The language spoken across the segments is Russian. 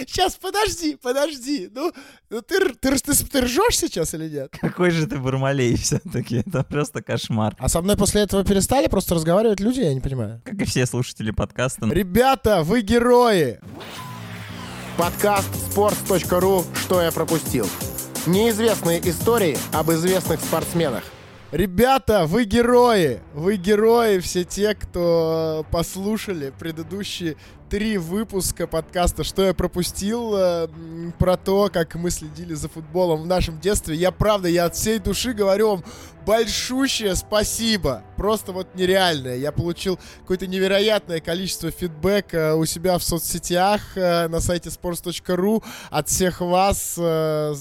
Сейчас, подожди, подожди. Ну, ну ты, ты, ты, ты ржешь сейчас или нет? Какой же ты бурмалей все-таки. Это просто кошмар. А со мной после этого перестали просто разговаривать люди, я не понимаю. Как и все слушатели подкаста. Ребята, вы герои! Подкаст sports.ru «Что я пропустил». Неизвестные истории об известных спортсменах. Ребята, вы герои! Вы герои, все те, кто послушали предыдущие три выпуска подкаста «Что я пропустил» э, про то, как мы следили за футболом в нашем детстве. Я, правда, я от всей души говорю вам большущее спасибо. Просто вот нереальное. Я получил какое-то невероятное количество фидбэка у себя в соцсетях э, на сайте sports.ru от всех вас э,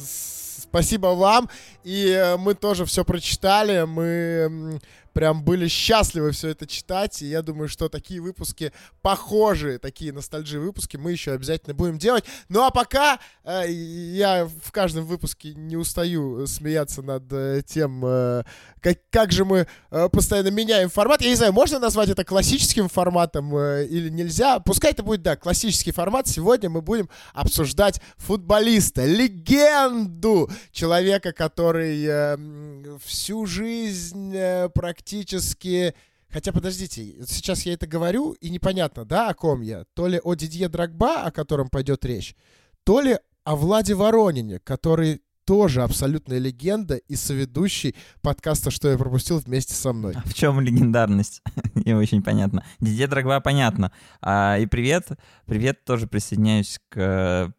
Спасибо вам. И э, мы тоже все прочитали. Мы прям были счастливы все это читать. И я думаю, что такие выпуски похожие, такие ностальджи выпуски мы еще обязательно будем делать. Ну а пока э, я в каждом выпуске не устаю смеяться над э, тем, э, как, как же мы э, постоянно меняем формат. Я не знаю, можно назвать это классическим форматом э, или нельзя. Пускай это будет, да, классический формат. Сегодня мы будем обсуждать футболиста, легенду, человека, который э, всю жизнь э, практически практически... Хотя, подождите, сейчас я это говорю, и непонятно, да, о ком я? То ли о Дидье Драгба, о котором пойдет речь, то ли о Владе Воронине, который тоже абсолютная легенда и соведущий подкаста «Что я пропустил» вместе со мной. А в чем легендарность? Не очень понятно. Дидье Драгба понятно. А, и привет, привет, тоже присоединяюсь к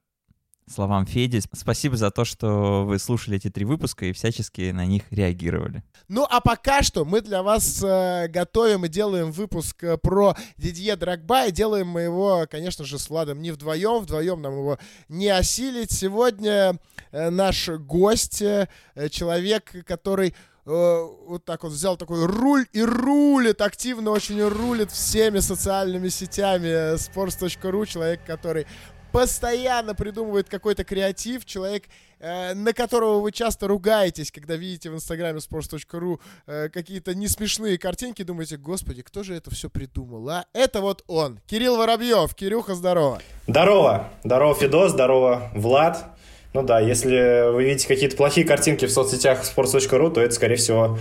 словам Феди. Спасибо за то, что вы слушали эти три выпуска и всячески на них реагировали. Ну, а пока что мы для вас э, готовим и делаем выпуск э, про Дидье Драгба, и делаем мы его, конечно же, с Владом не вдвоем, вдвоем нам его не осилить. Сегодня э, наш гость, э, человек, который э, вот так вот взял такой руль и рулит, активно очень рулит всеми социальными сетями э, sports.ru, человек, который постоянно придумывает какой-то креатив, человек, э, на которого вы часто ругаетесь, когда видите в инстаграме sports.ru э, какие-то несмешные картинки, думаете, господи, кто же это все придумал, а? Это вот он, Кирилл Воробьев. Кирюха, здорово. Здорово. Здорово, Фидос, здорово, Влад. Ну да, если вы видите какие-то плохие картинки в соцсетях sports.ru, то это, скорее всего,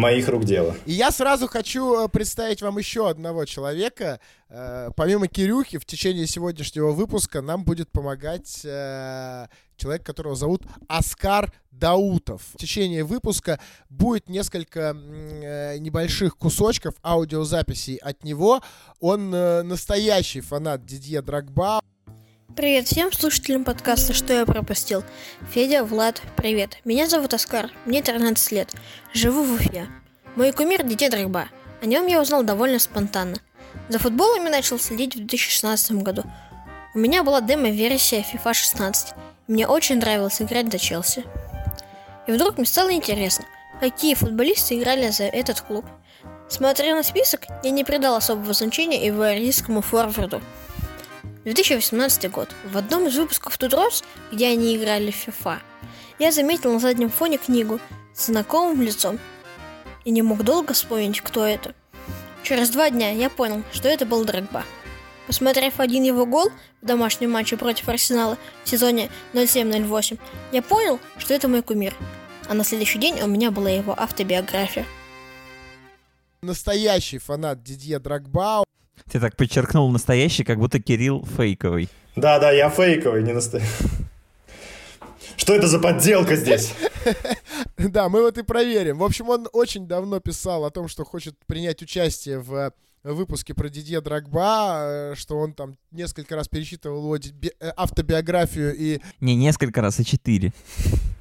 моих рук дело. И я сразу хочу э, представить вам еще одного человека. Э, помимо Кирюхи, в течение сегодняшнего выпуска нам будет помогать э, человек, которого зовут Оскар Даутов. В течение выпуска будет несколько небольших кусочков аудиозаписей от него. Он настоящий фанат Дидье Драгба. Привет всем слушателям подкаста «Что я пропустил». Федя, Влад, привет. Меня зовут Оскар, мне 13 лет. Живу в Уфе. Мой кумир Дитя Драгба. О нем я узнал довольно спонтанно. За футболом я начал следить в 2016 году. У меня была демо-версия FIFA 16. И мне очень нравилось играть за Челси. И вдруг мне стало интересно, какие футболисты играли за этот клуб. Смотря на список, я не придал особого значения ивуарийскому форварду – 2018 год. В одном из выпусков Тудрос, где они играли в FIFA, я заметил на заднем фоне книгу с знакомым лицом и не мог долго вспомнить, кто это. Через два дня я понял, что это был Драгба. Посмотрев один его гол в домашнем матче против Арсенала в сезоне 07-08, я понял, что это мой кумир. А на следующий день у меня была его автобиография. Настоящий фанат Дидье Драгба. Ты так подчеркнул настоящий, как будто Кирилл фейковый. Да, да, я фейковый, не настоящий. Что это за подделка здесь? Да, мы вот и проверим. В общем, он очень давно писал о том, что хочет принять участие в выпуске про Дидье Драгба, э, что он там несколько раз пересчитывал его э, автобиографию и... Не несколько раз, а четыре.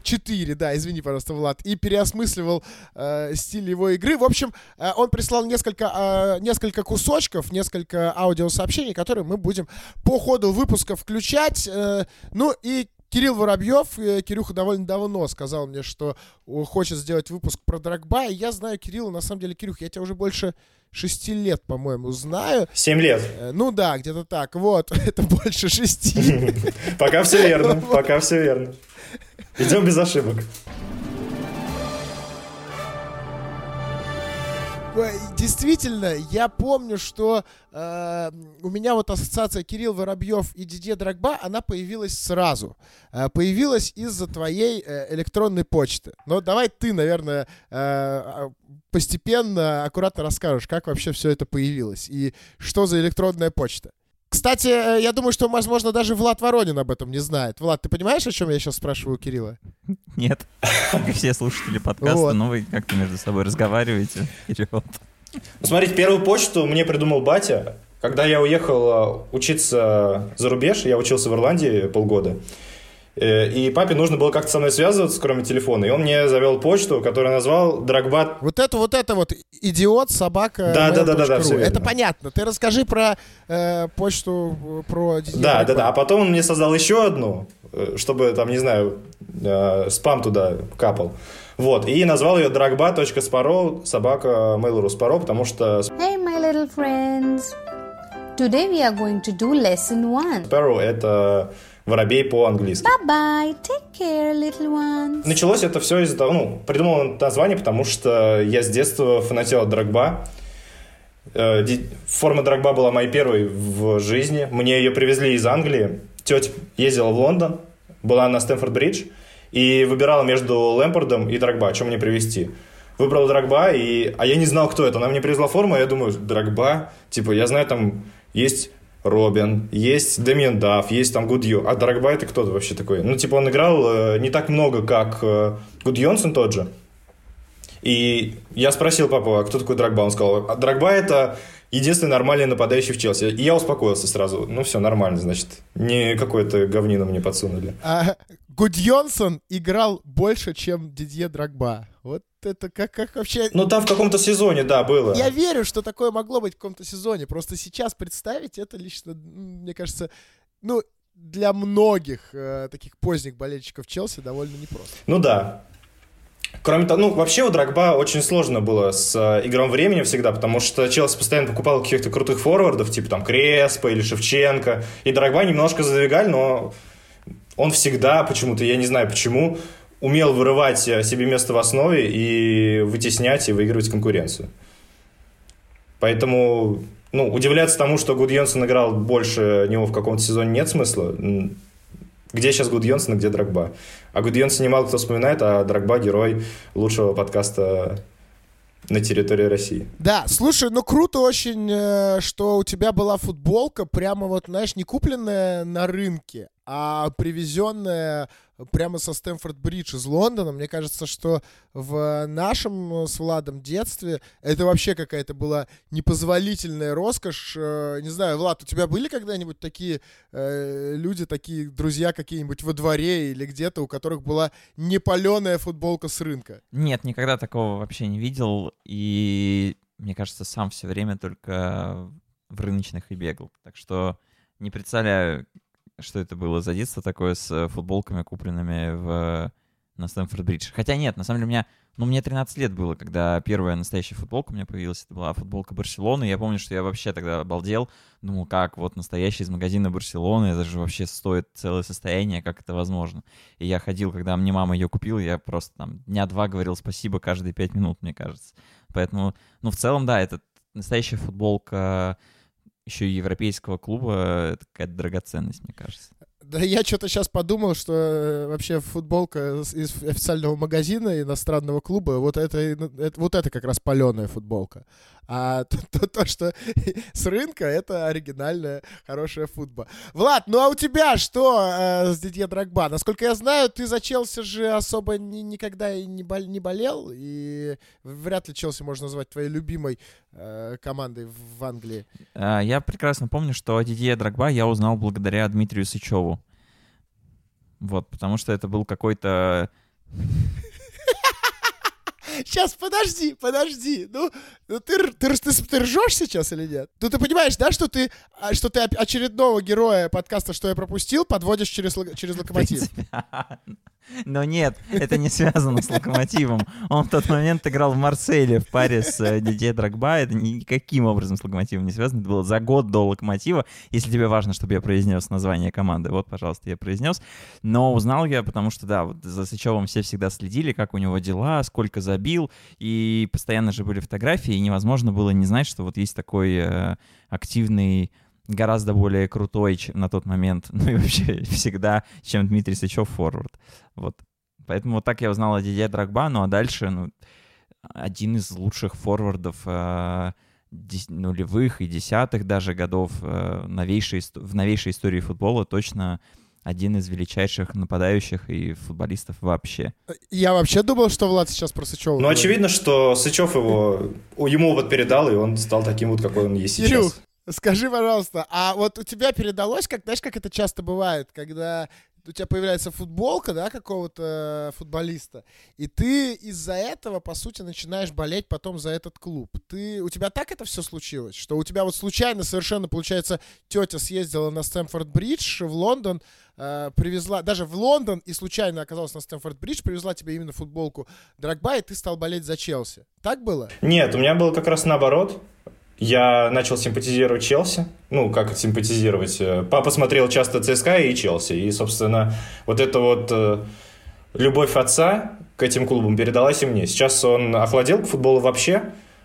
Четыре, да, извини, пожалуйста, Влад. И переосмысливал э, стиль его игры. В общем, э, он прислал несколько, э, несколько кусочков, несколько аудиосообщений, которые мы будем по ходу выпуска включать. Э, ну и Кирилл Воробьев, э, Кирюха довольно давно сказал мне, что хочет сделать выпуск про Драгба, и я знаю Кирилла, на самом деле, Кирюх, я тебя уже больше шести лет, по-моему, знаю. Семь лет. Э, ну да, где-то так. Вот, это больше шести. Пока все верно, пока все верно. Идем без ошибок. Действительно, я помню, что э, у меня вот ассоциация Кирилл Воробьев и Дидье Драгба, она появилась сразу. Э, появилась из-за твоей э, электронной почты. Но давай ты, наверное, э, постепенно, аккуратно расскажешь, как вообще все это появилось и что за электронная почта. Кстати, э, я думаю, что, возможно, даже Влад Воронин об этом не знает. Влад, ты понимаешь, о чем я сейчас спрашиваю у Кирилла? Нет, как и все слушатели подкаста, Вот. но вы как-то между собой разговариваете. Вперед. Ну, Смотрите, первую почту мне придумал батя. Когда я уехал э, учиться за рубеж, я учился в Ирландии полгода, и папе нужно было как-то со мной связываться, кроме телефона, и он мне завел почту, которую назвал Драгбат. Вот это вот это вот идиот собака. Да, да, да, да, да, всё верно. Это понятно. Ты расскажи про э, почту э, про Да, да, Драгба. да. А потом он мне создал еще одну, э, чтобы там, не знаю, э, спам туда капал. Вот, и назвал ее dragba.sparo, собака Mail.ru Sparo, потому что Hey, my little friends. Today we are going to do lesson one. Sparrow — это воробей по-английски. Bye bye. Take care, little ones. Началось это все из-за того, ну, придумал название, потому что я с детства фанател от Драгба. Э, Форма Драгба была моей первой в жизни. Мне ее привезли из Англии. Тетя ездила в Лондон, была на Стэнфорд-Бридж и выбирала между Лэмпордом и Драгба, что мне привезти. Выбрал Драгба, и... а я не знал, кто это. Она мне привезла форму, а я думаю, Драгба, типа, я знаю, там есть Робин, есть Дэмиан Дафф, есть там Гудью. А Драгба это кто-то вообще такой? Ну, типа, он играл э, не так много, как э, Гуд Йонсен тот же. И я спросил папу, а кто такой Драгба? Он сказал, а Драгба это единственный нормальный нападающий в Челси. И я успокоился сразу. Ну все, нормально, значит. Не какое-то говнину мне подсунули. А, Гудьонсон играл больше, чем Дидье Драгба. Вот это как, как вообще... Ну там в каком-то сезоне, да, было. Я верю, что такое могло быть в каком-то сезоне. Просто сейчас представить это лично, мне кажется, ну, для многих э, таких поздних болельщиков Челси довольно непросто. Ну да. Кроме того, ну, вообще у Драгба очень сложно было с э, игром времени всегда, потому что Челси постоянно покупал каких-то крутых форвардов, типа там Креспа или Шевченко, и Драгба немножко задвигали, но он всегда почему-то, я не знаю почему, умел вырывать э, себе место в основе и вытеснять и выигрывать конкуренцию. Поэтому, ну, удивляться тому, что Гудьонсон играл больше него в каком-то сезоне нет смысла. Где сейчас Гудьонсон, а где Драгба? А Гудьонсон немало кто вспоминает, а Драгба герой лучшего подкаста на территории России. Да, слушай, ну круто очень, э, что у тебя была футболка прямо вот, знаешь, не купленная на рынке, а привезенная прямо со Стэнфорд-Бридж из Лондона. Мне кажется, что в нашем э, с Владом детстве это вообще какая-то была непозволительная роскошь. Э, Не знаю, Влад, у тебя были когда-нибудь такие э, люди, такие друзья какие-нибудь во дворе или где-то, у которых была непаленая футболка с рынка? Нет, никогда такого вообще не видел. И, мне кажется, сам все время только в рыночных и бегал. Так что не представляю, что это было за детство такое с э, футболками, купленными в, на Стэнфорд-Бридж. Хотя нет, на самом деле у меня... Ну, мне 13 лет было, когда первая настоящая футболка у меня появилась. Это была футболка Барселоны. Я помню, что я вообще тогда обалдел. Думал, как вот настоящий из магазина Барселоны. Это же вообще стоит целое состояние, как это возможно. И я ходил, когда мне мама ее купила, я просто там дня два говорил спасибо каждые пять минут, мне кажется. Поэтому, ну, в целом, да, это настоящая футболка еще и европейского клуба, это какая-то драгоценность, мне кажется. Да я что-то сейчас подумал, что э, вообще футболка из официального магазина иностранного клуба, вот это, ну, это- вот это как раз паленая футболка. А то, то- то, что с рынка, это оригинальная хорошая футба. Влад, ну а у тебя что э, с Дидье Драгба? Насколько я знаю, ты за Челси же особо ни- никогда и не, бол- не болел, и вряд ли Челси можно назвать твоей любимой э, командой в Англии. А, Я прекрасно помню, что Дидье Драгба я узнал благодаря Дмитрию Сычеву. Вот, потому что это был какой-то... Сейчас, подожди, подожди. Ну, ну ты, ты, ты, ты ржешь сейчас или нет? Ну, ты понимаешь, да, что ты, а, что ты очередного героя подкаста «Что я пропустил» подводишь через, через локомотив? Но нет, это не связано с Локомотивом. Он в тот момент играл в Марселе в паре с э, Дидье Драгба. Это никаким образом с Локомотивом не связано. Это было за год до Локомотива. Если тебе важно, чтобы я произнес название команды, вот, пожалуйста, я произнес. Но узнал я, потому что, да, вот за Сычевым все всегда следили, как у него дела, сколько забил. И постоянно же были фотографии, и невозможно было не знать, что вот есть такой э, активный гораздо более крутой чем на тот момент, ну и вообще всегда, чем Дмитрий Сычев форвард. Вот. Поэтому вот так я узнал о Дидье Драгба, ну а дальше, ну, один из лучших форвардов э, нулевых и десятых даже годов э, новейшей, в новейшей истории футбола точно один из величайших нападающих и футболистов вообще. Я вообще думал, что Влад сейчас про Сычева. Ну, говорит. очевидно, что Сычев его, ему вот передал, и он стал таким вот, какой он есть сейчас. Илюх, Скажи, пожалуйста, а вот у тебя передалось, как, знаешь, как это часто бывает, когда у тебя появляется футболка, да, какого-то футболиста, и ты из-за этого, по сути, начинаешь болеть потом за этот клуб. Ты, у тебя так это все случилось, что у тебя вот случайно совершенно, получается, тетя съездила на Стэнфорд-Бридж в Лондон, э, привезла, даже в Лондон и случайно оказалась на Стэнфорд-Бридж, привезла тебе именно футболку Драгба, и ты стал болеть за Челси. Так было? Нет, у меня было как раз наоборот я начал симпатизировать Челси. Ну, как симпатизировать? Э, папа смотрел часто ЦСКА и Челси. И, собственно, вот эта вот э, любовь отца к этим клубам передалась и мне. Сейчас он охладел к футболу вообще,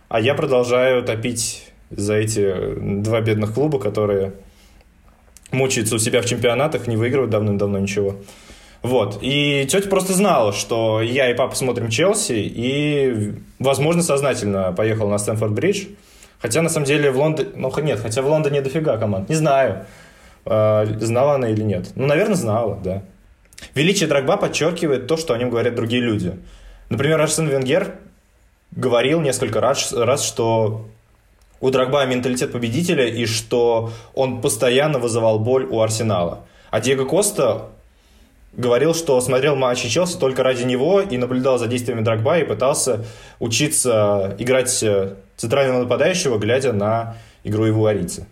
а я продолжаю топить за эти два бедных клуба, которые мучаются у себя в чемпионатах, не выигрывают давным-давно ничего. Вот. И тетя просто знала, что я и папа смотрим Челси, и, возможно, сознательно поехал на Стэнфорд-Бридж – Хотя, на самом деле, в Лондоне... Ну, нет, хотя в Лондоне дофига команд. Не знаю, э, знала она или нет. Ну, наверное, знала, да. Величие Драгба подчеркивает то, что о нем говорят другие люди. Например, Арсен Венгер говорил несколько раз, раз что у Драгба менталитет победителя и что он постоянно вызывал боль у Арсенала. А Диего Коста говорил, что смотрел матчи Челси только ради него и наблюдал за действиями Драгба и пытался учиться играть э, центрального нападающего, глядя на игру его арийца.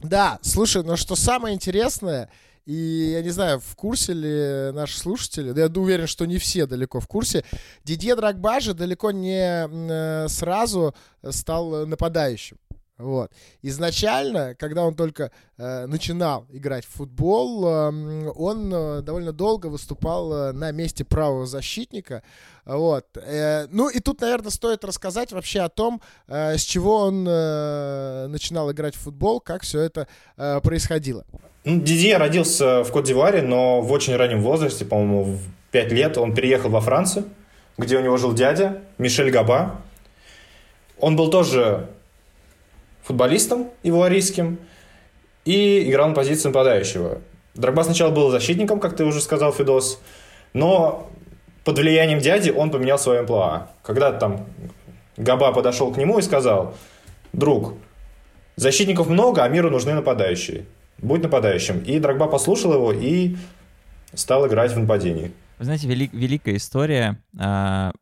Да, слушай, но что самое интересное, и я не знаю, в курсе ли наши слушатели, да я уверен, что не все далеко в курсе, Дидье Драгба же далеко не э, сразу стал нападающим. Вот. Изначально, когда он только э, начинал играть в футбол, э, он э, довольно долго выступал э, на месте правого защитника. Вот. Э, ну и тут, наверное, стоит рассказать вообще о том, э, с чего он э, начинал играть в футбол, как все это э, происходило. Ну, Дидье родился в Кот-д'Ивуаре, но в очень раннем возрасте, по-моему, в 5 лет, он переехал во Францию, где у него жил дядя Мишель Габа. Он был тоже футболистом ивуарийским и играл на позиции нападающего. Дрогба сначала был защитником, как ты уже сказал, Фидос, но под влиянием дяди он поменял свое амплуа. Когда там Габа подошел к нему и сказал, друг, защитников много, а миру нужны нападающие. Будь нападающим. И Дрогба послушал его и стал играть в нападении. Вы знаете, велик, великая история э, о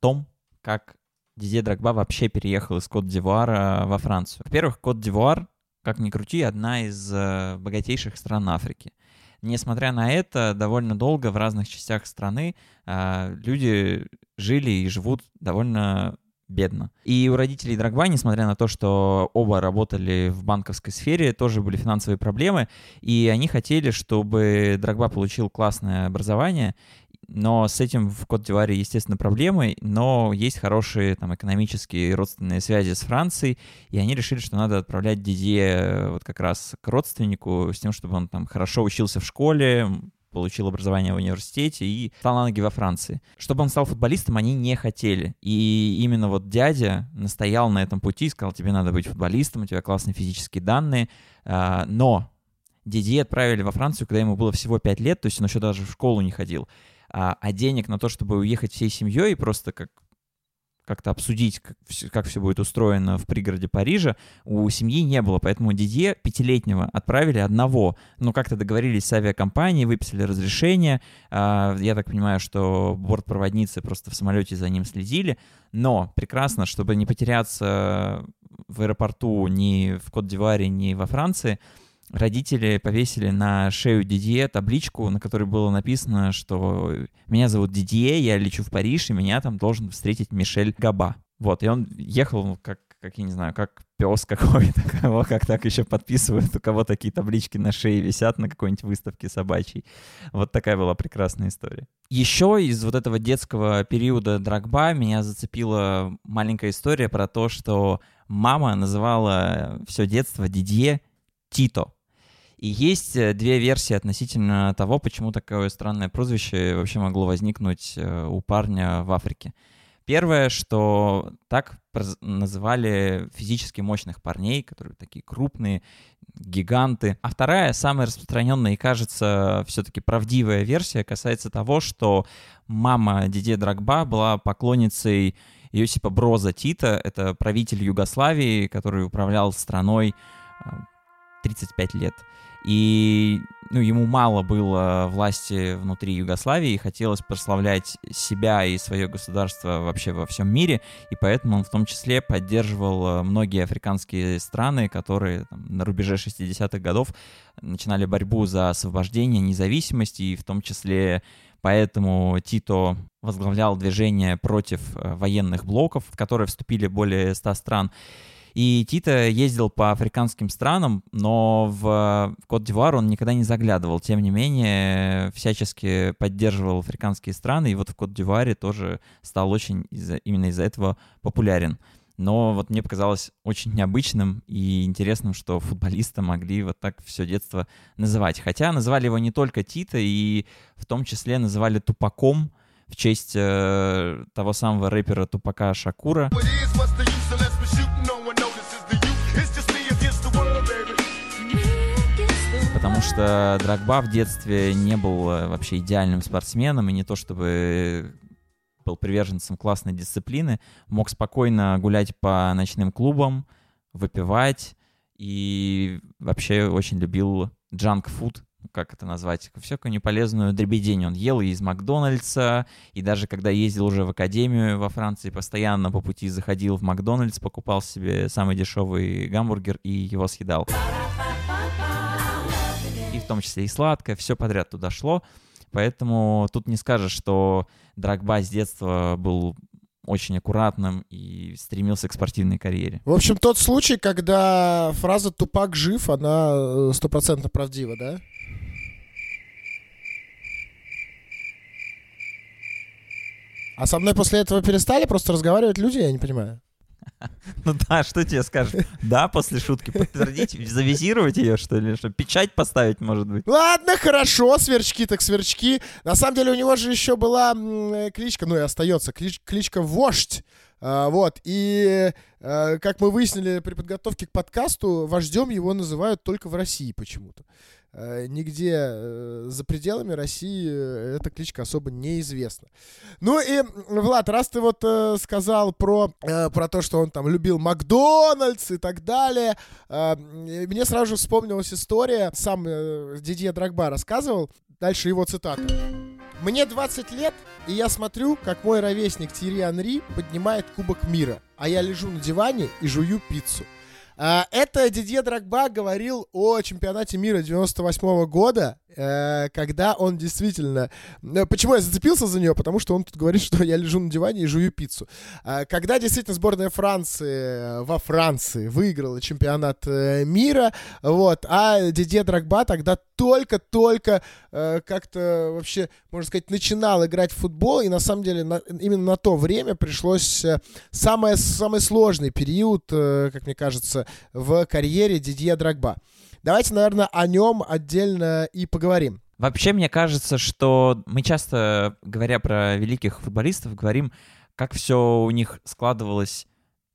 том, как Дидье Драгба вообще переехал из Кот-д'Ивуара во Францию. Во-первых, Кот-д'Ивуар, как ни крути, одна из э, богатейших стран Африки. Несмотря на это, довольно долго в разных частях страны э, люди жили и живут довольно бедно. И у родителей Драгба, несмотря на то, что оба работали в банковской сфере, тоже были финансовые проблемы, и они хотели, чтобы Драгба получил классное образование, но с этим в Кот-д'Ивуаре, естественно, проблемы, но есть хорошие там экономические и родственные связи с Францией, и они решили, что надо отправлять Дидье э, вот как раз к родственнику с тем, чтобы он там хорошо учился в школе, получил образование в университете и стал на ноги во Франции. Чтобы он стал футболистом, они не хотели. И именно вот дядя настоял на этом пути, сказал, тебе надо быть футболистом, у тебя классные физические данные, а, но Дидье отправили во Францию, когда ему было всего 5 лет, то есть он еще даже в школу не ходил а, а денег на то, чтобы уехать всей семьей и просто как как-то обсудить, как все, как все будет устроено в пригороде Парижа, у семьи не было, поэтому Дидье пятилетнего отправили одного. Ну, как-то договорились с авиакомпанией, выписали разрешение. А, я так понимаю, что бортпроводницы просто в самолете за ним следили. Но прекрасно, чтобы не потеряться в аэропорту ни в Кот-д'Ивуаре, ни во Франции, родители повесили на шею Дидье табличку, на которой было написано, что меня зовут Дидье, я лечу в Париж, и меня там должен встретить Мишель Габа. Вот, и он ехал как, как я не знаю, как пес какой-то, кого как так еще подписывают, у кого такие таблички на шее висят на какой-нибудь выставке собачьей. Вот такая была прекрасная история. Еще из вот этого детского периода Драгба меня зацепила маленькая история про то, что мама называла все детство Дидье Тито. И есть э, две версии относительно того, почему такое странное прозвище вообще могло возникнуть э, у парня в Африке. Первое, что так называли физически мощных парней, которые такие крупные, гиганты. А вторая, самая распространенная и, кажется, все-таки правдивая версия касается того, что мама Диде Драгба была поклонницей Иосипа Броза Тита, это правитель Югославии, который управлял страной 35 э, лет. И ну, ему мало было власти внутри Югославии, и хотелось прославлять себя и свое государство вообще во всем мире, и поэтому он в том числе поддерживал э, многие африканские страны, которые там, на рубеже 60-х годов начинали борьбу за освобождение, независимость, и в том числе Поэтому Тито возглавлял движение против э, военных блоков, в которые вступили более 100 стран. И Тита ездил по африканским странам, но в Кот-Дивуар он никогда не заглядывал. Тем не менее, всячески поддерживал африканские страны, и вот в Кот-Дивуаре тоже стал очень из именно из-за этого популярен. Но вот мне показалось очень необычным и интересным, что футболиста могли вот так все детство называть. Хотя называли его не только Тита, и в том числе называли Тупаком в честь э, того самого рэпера Тупака Шакура. Потому что Драгба в детстве не был э, вообще идеальным спортсменом, и не то чтобы был приверженцем классной дисциплины, мог спокойно гулять по ночным клубам, выпивать, и вообще очень любил джанк-фуд, как это назвать, всякую неполезную дребедень он ел и из Макдональдса, и даже когда ездил уже в академию во Франции, постоянно по пути заходил в Макдональдс, покупал себе самый дешевый гамбургер и его съедал том числе и сладкое, все подряд туда шло. Поэтому тут не скажешь, что Драгба с детства был очень аккуратным и стремился к спортивной карьере. В общем, тот случай, когда фраза «тупак жив», она э, стопроцентно правдива, да? А со мной после этого перестали просто разговаривать люди, я не понимаю. Ну да, что тебе скажешь? Да, после шутки подтвердить, завизировать ее, что ли? Что, печать поставить, может быть? Ладно, хорошо, сверчки так сверчки. На самом деле у него же еще была э, кличка, ну и остается, клич, кличка «Вождь». А, вот, и а, как мы выяснили при подготовке к подкасту, вождем его называют только в России почему-то. Э, нигде э, за пределами России э, эта кличка особо неизвестна. Ну и, Влад, раз ты вот сказал про, про то, что он там любил Макдональдс и так далее, мне сразу же вспомнилась история, сам Дидье Драгба рассказывал, дальше его цитата. Мне 20 лет, и я смотрю, как мой ровесник Тири Анри поднимает Кубок мира, а я лежу на диване и жую пиццу. А, это Дидье Драгба говорил о чемпионате мира 98 года, когда он действительно... Э, почему я зацепился за нее? Потому что он тут говорит, что я лежу на диване и жую пиццу. А, когда действительно сборная Франции э, во Франции выиграла чемпионат мира, вот, а Дидье Драгба тогда только-только как-то вообще, можно сказать, начинал играть в футбол, и на самом деле именно на то время пришлось самое, самый сложный период, как мне кажется, в карьере Дидье Драгба. Давайте, наверное, о нем отдельно и поговорим. Вообще, мне кажется, что мы часто, говоря про великих футболистов, говорим, как все у них складывалось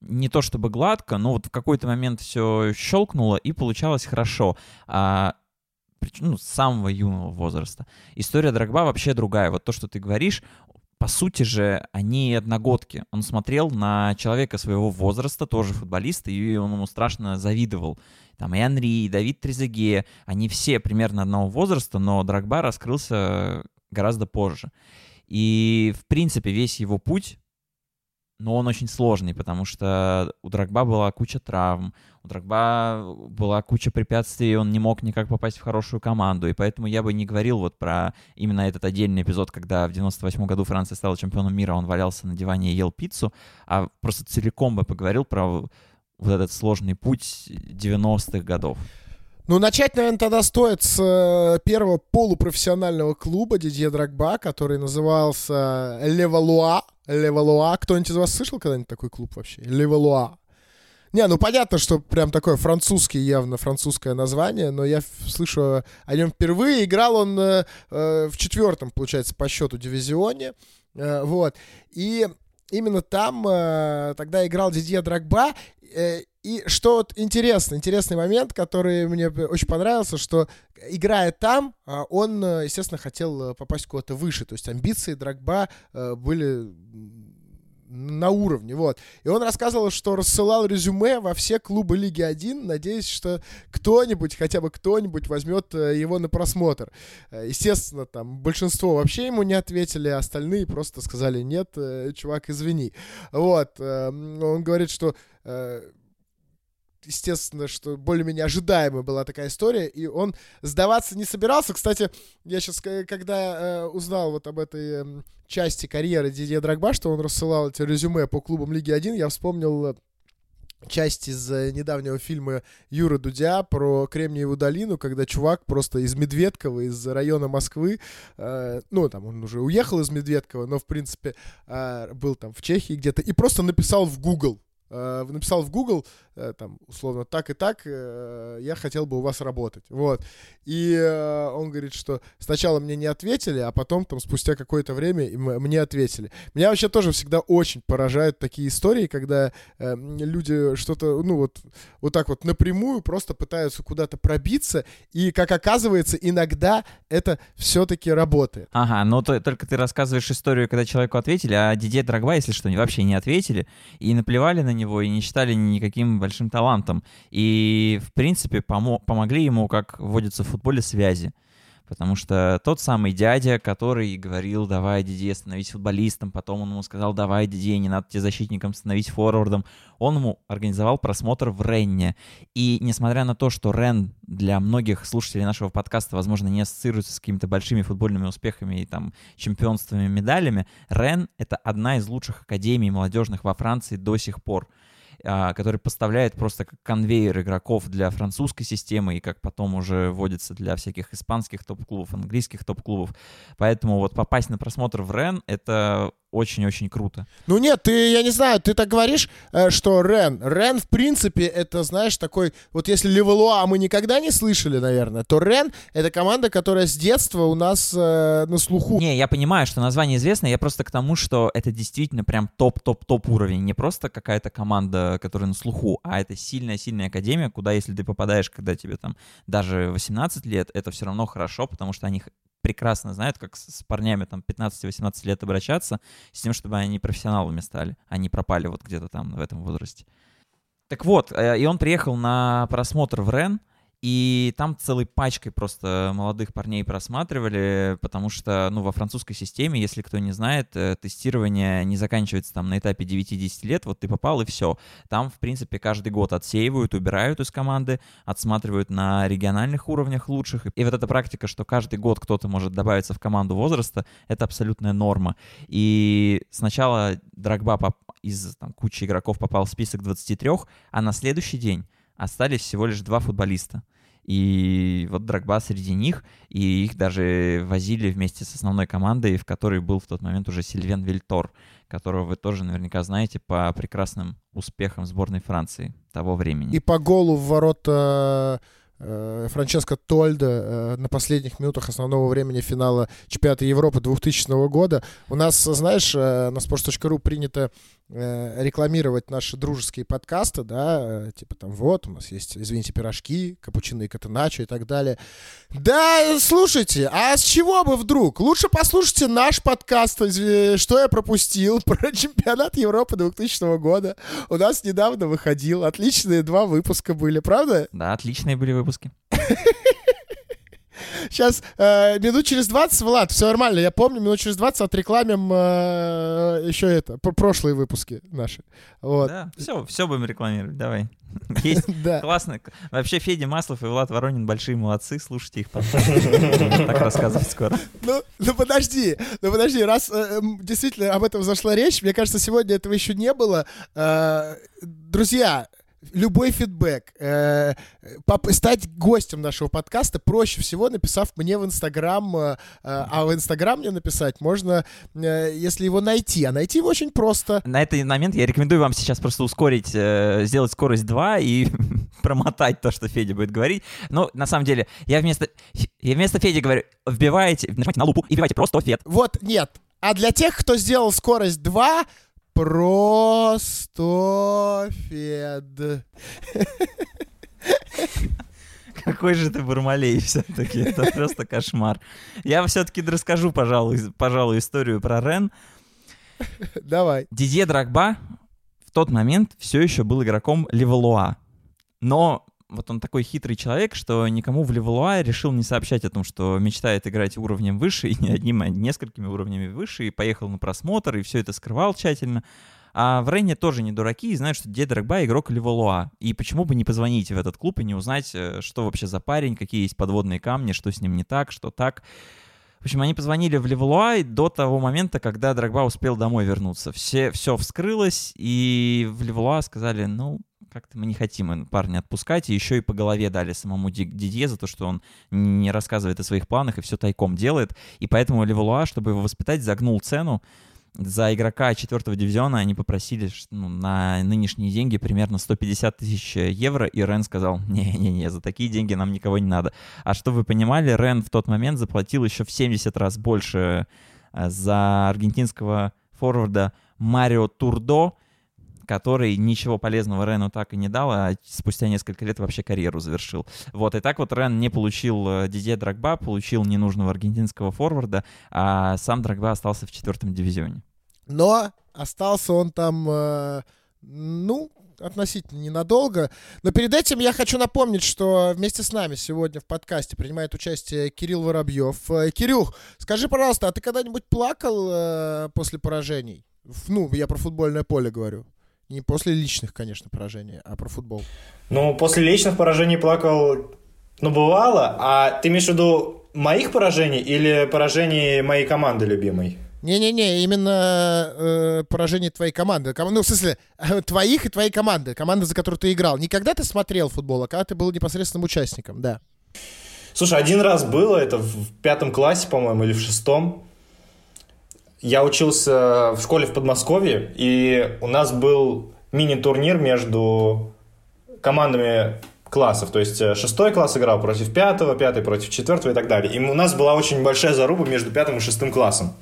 не то чтобы гладко, но вот в какой-то момент все щелкнуло и получалось хорошо. А, ну, с самого юного возраста. История Драгба вообще другая. Вот то, что ты говоришь, по сути же, они одногодки. Он смотрел на человека своего возраста, тоже футболиста, и он ему страшно завидовал. Там и Анри, и Давид Трезеге, они все примерно одного возраста, но Драгба раскрылся гораздо позже. И, в принципе, весь его путь но он очень сложный, потому что у Драгба была куча травм, у Драгба была куча препятствий, он не мог никак попасть в хорошую команду, и поэтому я бы не говорил вот про именно этот отдельный эпизод, когда в 98 году Франция стала чемпионом мира, он валялся на диване и ел пиццу, а просто целиком бы поговорил про вот этот сложный путь 90-х годов. Ну, начать, наверное, тогда стоит с э, первого полупрофессионального клуба Дидье Драгба, который назывался Левалуа. Левалуа. Кто-нибудь из вас слышал когда-нибудь такой клуб вообще? Левалуа. Не, ну понятно, что прям такое французский, явно французское название, но я слышу о нем впервые. Играл он э, э, в четвертом, получается, по счету дивизионе. Э, вот. И именно там э, тогда играл Дидье Драгба. Э, и что вот интересно, интересный момент, который мне очень понравился, что играя там, а, он, э, естественно, хотел э, попасть куда-то выше. То есть амбиции Драгба были на уровне, вот. И он рассказывал, что рассылал резюме во все клубы Лиги 1, надеясь, что кто-нибудь, хотя бы кто-нибудь возьмет его на просмотр. Естественно, там большинство вообще ему не ответили, остальные просто сказали, нет, чувак, извини. Вот. Он говорит, что естественно, что более-менее ожидаемая была такая история, и он сдаваться не собирался. Кстати, я сейчас, когда э, узнал вот об этой э, части карьеры Дидье Драгба, что он рассылал эти резюме по клубам Лиги 1, я вспомнил э, часть из э, недавнего фильма Юра Дудя про Кремниевую долину, когда чувак просто из Медведкова, из района Москвы, э, ну, там он уже уехал из Медведкова, но, в принципе, э, был там в Чехии где-то, и просто написал в Google, э, написал в Google, Э, там, условно, так и так, э, я хотел бы у вас работать. Вот. И он говорит, что сначала мне не ответили, а потом, там, спустя какое-то время мне ответили. Меня вообще тоже всегда очень поражают такие истории, когда люди что-то, ну, вот, вот так вот напрямую просто пытаются куда-то пробиться, и, как оказывается, иногда это все-таки работает. Ага, но то, только ты рассказываешь историю, когда человеку ответили, а Дидье Драгба, если что, вообще не ответили, и наплевали на него, и не считали никаким большим талантом. И, в принципе, помо- помогли ему, как вводится в футболе, связи. Потому что тот самый дядя, который говорил, давай, Дидье, становись футболистом, потом он ему сказал, давай, Дидье, не надо тебе защитником, становись форвардом, он ему организовал просмотр в Ренне. И несмотря на то, что Рен для многих слушателей нашего подкаста, возможно, не ассоциируется с какими-то большими футбольными успехами и там чемпионствами, медалями, Рен — это одна из лучших академий молодежных во Франции до сих пор. А, который поставляет просто как конвейер игроков для французской системы и как потом уже вводится для всяких испанских топ-клубов, английских топ-клубов. Поэтому вот попасть на просмотр в Рен — это очень-очень круто. Ну нет, ты, я не знаю, ты так говоришь, э, что Рен. Рен, в принципе, это, знаешь, такой, вот если Левелуа мы никогда не слышали, наверное, то Рен — это команда, которая с детства у нас э, на слуху. Не, я понимаю, что название известно, я просто к тому, что это действительно прям топ-топ-топ уровень, не просто какая-то команда, которая на слуху, а это сильная-сильная академия, куда, если ты попадаешь, когда тебе там даже 18 лет, это все равно хорошо, потому что они прекрасно знают, как с парнями там 15-18 лет обращаться, с тем, чтобы они профессионалами стали, а не пропали вот где-то там в этом возрасте. Так вот, э, и он приехал на просмотр в Рен, и там целой пачкой просто молодых парней просматривали, потому что, ну, во французской системе, если кто не знает, э, тестирование не заканчивается там на этапе 9-10 лет, вот ты попал и все. Там, в принципе, каждый год отсеивают, убирают из команды, отсматривают на региональных уровнях лучших. И вот эта практика, что каждый год кто-то может добавиться в команду возраста, это абсолютная норма. И сначала Драгба из там, кучи игроков попал в список 23, а на следующий день остались всего лишь два футболиста. И вот Драгба среди них, и их даже возили вместе с основной командой, в которой был в тот момент уже Сильвен Вильтор, которого вы тоже наверняка знаете по прекрасным успехам сборной Франции того времени. И по голу в ворота э, Франческо Тольда э, на последних минутах основного времени финала чемпионата Европы 2000 года. У нас, знаешь, э, на sports.ru принято рекламировать наши дружеские подкасты, да, э, типа там вот, у нас есть, извините, пирожки, капучино и катаначо и так далее. Да, слушайте, а с чего бы вдруг? Лучше послушайте наш подкаст, что я пропустил про чемпионат Европы 2000 года. У нас недавно выходил, отличные два выпуска были, правда? Да, отличные были выпуски. Сейчас, э, минут через 20, Влад, все нормально, я помню, минут через 20 отрекламим э, еще это, про прошлые выпуски наши. Вот. Да, все, все будем рекламировать, давай. Есть Да. классно. Вообще Федя Маслов и Влад Воронин большие молодцы, слушайте их. Будем Так рассказывать скоро. Ну, ну подожди, ну подожди, раз э, м, действительно об этом зашла речь, мне кажется, сегодня этого еще не было. Э, друзья, любой фидбэк, э, стать гостем нашего подкаста проще всего, написав мне в Инстаграм, э, э, а в Инстаграм мне написать можно, э, если его найти, а найти его очень просто. На этот момент я рекомендую вам сейчас просто ускорить, э, сделать скорость 2 и промотать то, что Федя будет говорить. Но на самом деле я вместо, я вместо Феди говорю, вбиваете, нажимайте на лупу и вбивайте просто Фед. Вот, нет. А для тех, кто сделал скорость 2, просто фед. Какой же ты бурмалей все-таки, это просто кошмар. Я все-таки расскажу, пожалуй, пожалуй, историю про Рен. Давай. Дидье Драгба в тот момент все еще был игроком Левалуа. Но вот он такой хитрый человек, что никому в Левалуа решил не сообщать о том, что мечтает играть уровнем выше, и не одним, а несколькими уровнями выше, и поехал на просмотр, и все это скрывал тщательно. А в Рене тоже не дураки и знают, что Дидье Драгба игрок Левалуа. И почему бы не позвонить в этот клуб и не узнать, э, что вообще за парень, какие есть подводные камни, что с ним не так, что так. В общем, они позвонили в Левалуа и до того момента, когда Драгба успел домой вернуться. Все, все вскрылось, и в Левалуа сказали, ну, как-то мы не хотим парня отпускать, и еще и по голове дали самому Ди- Дидье за то, что он не рассказывает о своих планах и все тайком делает. И поэтому Левалуа, чтобы его воспитать, загнул цену. За игрока четвертого дивизиона они попросили ну, на нынешние деньги примерно 150 тысяч евро, и Рен сказал, не-не-не, за такие деньги нам никого не надо. А чтобы вы понимали, Рен в тот момент заплатил еще в 70 раз больше э, за аргентинского форварда Марио Турдо, который ничего полезного Рену так и не дал, а спустя несколько лет вообще карьеру завершил. Вот, и так вот Рен не получил э, Дидье Драгба, получил ненужного аргентинского форварда, а сам Драгба остался в четвертом дивизионе. Но остался он там, э, ну, относительно ненадолго. Но перед этим я хочу напомнить, что вместе с нами сегодня в подкасте принимает участие Кирилл Воробьев. Э, Кирюх, скажи, пожалуйста, а ты когда-нибудь плакал э, после поражений? Ну, я про футбольное поле говорю. Не после личных, конечно, поражений, а про футбол. Ну, после личных поражений плакал, ну, бывало. А ты имеешь в виду моих поражений или поражений моей команды любимой? Не-не-не, именно э, поражение твоей команды. Ком- Ну, в смысле, твоих и твоей команды. Команда, за которую ты играл. Не когда ты смотрел футбол, а когда ты был непосредственным участником, да. Слушай, один раз было, это в пятом классе, по-моему, или в шестом. Я учился в школе в Подмосковье, и у нас был мини-турнир между командами классов. То есть э, шестой класс играл против пятого, пятый против четвертого и так далее. И у нас была очень большая заруба между пятым и шестым классом.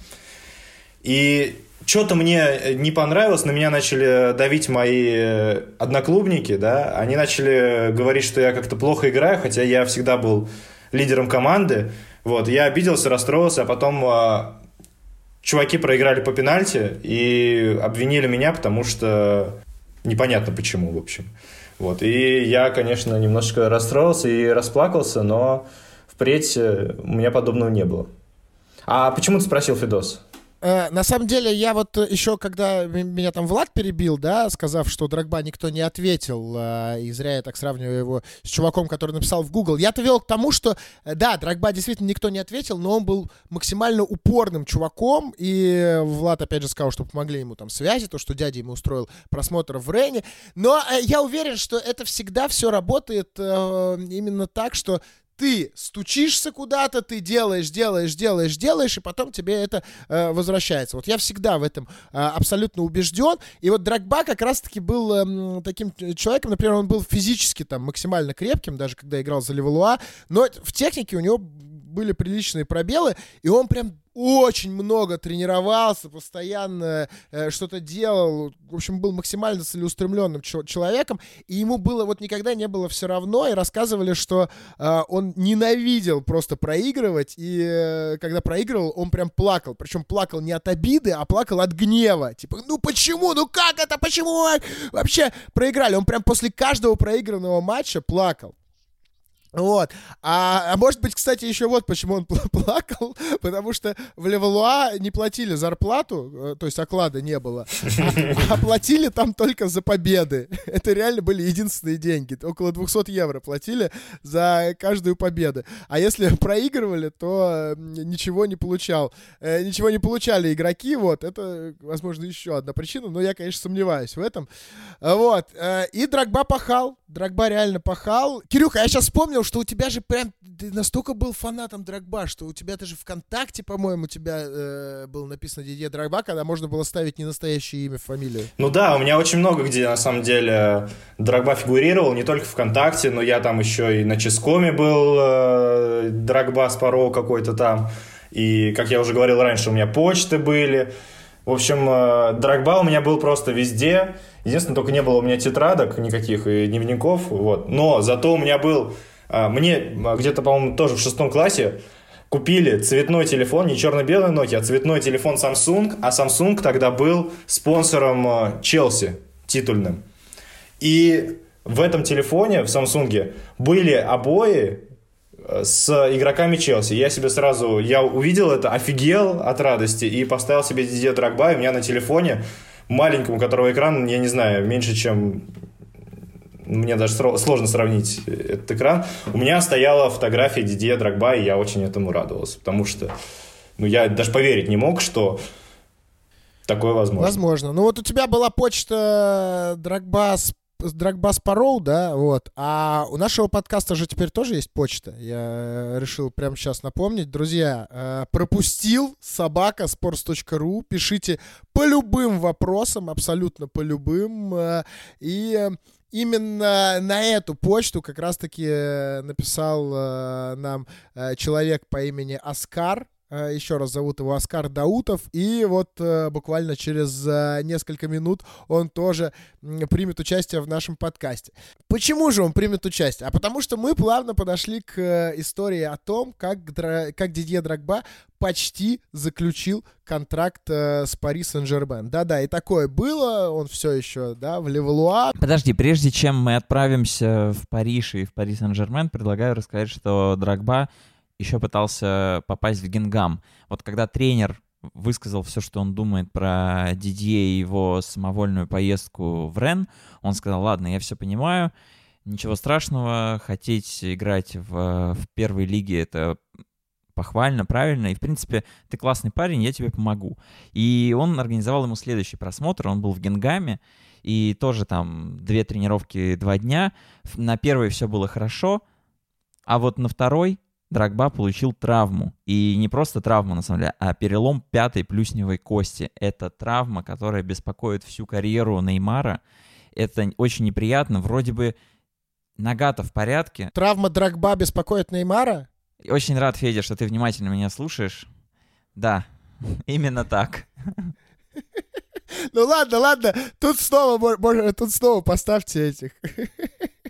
И что-то мне не понравилось, на меня начали давить мои э, одноклубники, да, они начали говорить, что я как-то плохо играю, хотя я всегда был лидером команды, вот, я обиделся, расстроился, а потом э, чуваки проиграли по пенальти и обвинили меня, потому что непонятно почему, в общем, вот, и я, конечно, немножко расстроился и расплакался, но впредь э, у меня подобного не было. А почему ты спросил, Федос? Э, на самом деле, я вот э, еще, когда меня там Влад перебил, да, сказав, что Драгба никто не ответил, э, и зря я так сравниваю его с чуваком, который написал в Google, я-то вел к тому, что, да, Драгба действительно никто не ответил, но он был максимально упорным чуваком, и Влад, опять же, сказал, что помогли ему там связи, то, что дядя ему устроил просмотр в Рене, но я уверен, что это всегда все работает именно так, что ты стучишься куда-то, ты делаешь, делаешь, делаешь, делаешь, и потом тебе это э, возвращается. Вот я всегда в этом э, абсолютно убежден. И вот Драгба как раз-таки был эм, таким человеком, например, он был физически там максимально крепким, даже когда играл за Левалуа, но в технике у него были приличные пробелы, и он прям очень много тренировался, постоянно э, что-то делал, в общем, был максимально целеустремленным чел- человеком, и ему было вот никогда не было все равно, и рассказывали, что э, он ненавидел просто проигрывать, и э, когда проигрывал, он прям плакал, причем плакал не от обиды, а плакал от гнева, типа, ну почему, ну как это, почему вообще проиграли, он прям после каждого проигранного матча плакал. Вот. А, а может быть, кстати, еще вот почему он плакал, потому что в Левелуа не платили зарплату, э, то есть оклада не было, а, а платили там только за победы. Это реально были единственные деньги. Около 200 евро платили за каждую победу. А если проигрывали, то ничего не получал. Э, ничего не получали игроки, вот. Это, возможно, еще одна причина, но я, конечно, сомневаюсь в этом. Вот. Э, и Драгба пахал. Драгба реально пахал. Кирюха, я сейчас вспомнил, что у тебя же прям ты настолько был фанатом Драгба, что у тебя даже ВКонтакте, по-моему, у тебя э, было написано Дидье Драгба, когда можно было ставить не настоящее имя, фамилию. Ну да, у меня очень много где, на самом деле, Драгба фигурировал, не только ВКонтакте, но я там еще и на Ческоме был, э, Драгба Спаро какой-то там. И, как я уже говорил раньше, у меня почты были. В общем, э, Драгба у меня был просто везде. Единственное, только не было у меня тетрадок никаких и дневников. Вот. Но зато у меня был мне а, где-то, по-моему, тоже в шестом классе купили цветной телефон, не черно-белый Nokia, а цветной телефон Samsung, а Samsung тогда был спонсором а, Челси титульным. И в этом телефоне, в Samsung, были обои с игроками Челси. Я себе сразу, я увидел это, офигел от радости и поставил себе Дидье Драгба, и у меня на телефоне маленьком, у которого экран, я не знаю, меньше, чем мне даже сложно сравнить этот экран. У меня стояла фотография Дидье Драгба, и я очень этому радовался, потому что ну, я даже поверить не мог, что такое возможно. Возможно. Ну вот у тебя была почта Драгба с Драгбас Пароу, да, вот. А у нашего подкаста же теперь тоже есть почта. Я решил прямо сейчас напомнить. Друзья, э, пропустил собака sports.ru. Пишите по любым вопросам, абсолютно по любым. Э, и именно на эту почту как раз-таки э, написал э, нам э, человек по имени Оскар. Э, еще раз зовут его Оскар Даутов. И вот э, буквально через э, несколько минут он тоже примет участие в нашем подкасте. Почему же он примет участие? А потому что мы плавно подошли к истории о том, как, как Дидье Драгба почти заключил контракт с Пари Сен-Жермен. Да-да, и такое было, он все еще, да, в Левалуа. Подожди, прежде чем мы отправимся в Париж и в Пари Сен-Жермен, предлагаю рассказать, что Драгба еще пытался попасть в Гингам. Вот когда тренер высказал все, что он думает про Дидье и его самовольную поездку в Рен, он сказал, ладно, я все понимаю, ничего страшного, хотеть играть в, в первой лиге — это похвально, правильно, и, в принципе, ты классный парень, я тебе помогу. И он организовал ему следующий просмотр, он был в Генгаме, и тоже там две тренировки, два дня. На первой все было хорошо, а вот на второй Драгба получил травму. И не просто травму, на самом деле, а перелом пятой плюсневой кости. Это травма, которая беспокоит всю карьеру Неймара. Это очень неприятно. Вроде бы нога-то в порядке. Травма Драгба беспокоит Неймара? Очень рад, Федя, что ты внимательно меня слушаешь. Да, именно так. Ну ладно, ладно, тут снова, тут снова поставьте этих.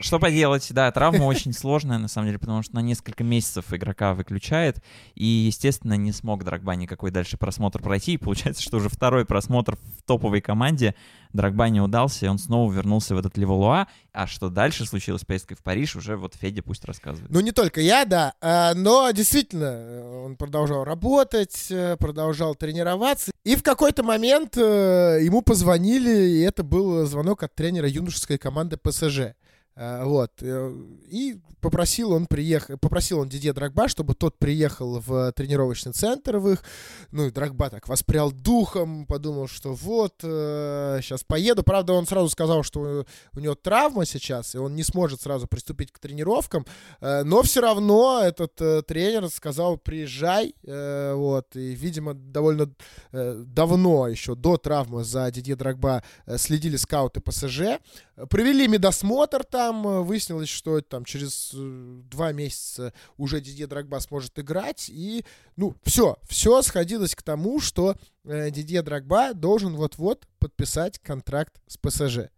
Что поделать, да, травма очень сложная, на самом деле, потому что на несколько месяцев игрока выключает, и, естественно, не смог Драгба никакой дальше просмотр пройти, и получается, что уже второй просмотр в топовой команде Драгба не удался, и он снова вернулся в этот Леволуа, а что дальше случилось с поездкой в Париж, уже вот Федя пусть рассказывает. Ну, не только я, да, а, но действительно, э, он продолжал работать, э, продолжал тренироваться, и в какой-то момент э, ему позвонили, и это был звонок от тренера юношеской команды ПСЖ. Э, вот. Э, и попросил он приехать, попросил он Дидье Драгба, чтобы тот приехал в тренировочный центр в их. Ну, и Драгба так воспрял духом, подумал, что вот, э, сейчас поеду. Правда, он сразу сказал, что у него травма сейчас, и он не сможет сразу приступить к тренировкам. Э, но все равно этот э, тренер сказал, приезжай. Э, вот. И, видимо, довольно э, давно, еще до травмы за Дидье Драгба э, следили скауты ПСЖ. Провели медосмотр там, э, выяснилось, что там через э, два месяца уже Дидье Драгба сможет играть, и, ну, все, все сходилось к тому, что э, Дидье Драгба должен вот-вот подписать контракт с ПСЖ.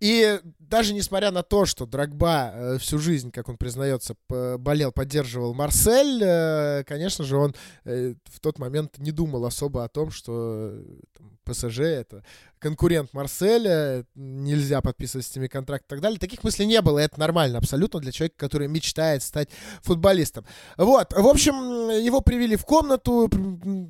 И даже несмотря на то, что Драгба э, всю жизнь, как он признается, болел, поддерживал Марсель, э, конечно же, он э, в тот момент не думал особо о том, что там, ПСЖ, это конкурент Марселя, нельзя подписывать с ними контракт и так далее. Таких мыслей не было, это нормально абсолютно для человека, который мечтает стать футболистом. Вот, в общем, его привели в комнату,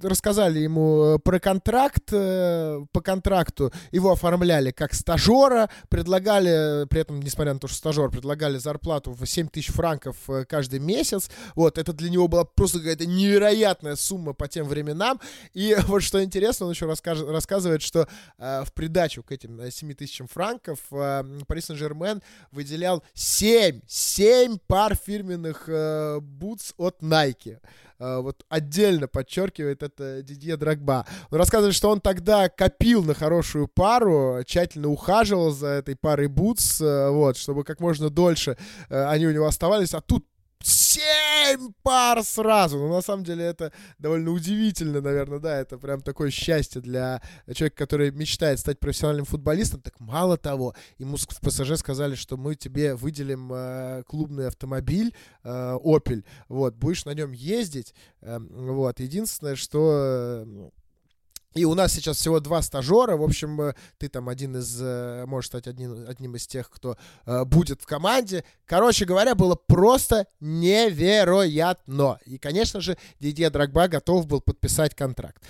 рассказали ему про контракт, по контракту его оформляли как стажера, предлагали, при этом, несмотря на то, что стажер, предлагали зарплату в 7 тысяч франков э, каждый месяц, вот, это для него была просто какая-то невероятная сумма по тем временам, и вот что интересно, он еще расскажет, рассказывает, что в придачу к этим 7 тысячам франков Пари Сен-Жермен выделял 7, 7 пар фирменных бутс от Nike. Э, вот отдельно подчеркивает это Дидье Драгба. Он рассказывает, что он тогда копил на хорошую пару, тщательно ухаживал за этой парой бутс, э, вот, чтобы как можно дольше э, они у него оставались, а тут семь пар сразу. Ну, на самом деле, это довольно удивительно, наверное, да, это прям такое счастье для человека, который мечтает стать профессиональным футболистом. Так мало того, ему в ПСЖ сказали, что мы тебе выделим э, клубный автомобиль э, Opel, вот, будешь на нем ездить, э, вот. Единственное, что... И у нас сейчас всего два стажера. В общем, э, ты там один из, э, можешь стать одним, одним из тех, кто э, будет в команде. Короче говоря, было просто невероятно. И, конечно же, Дидье Драгба готов был подписать контракт.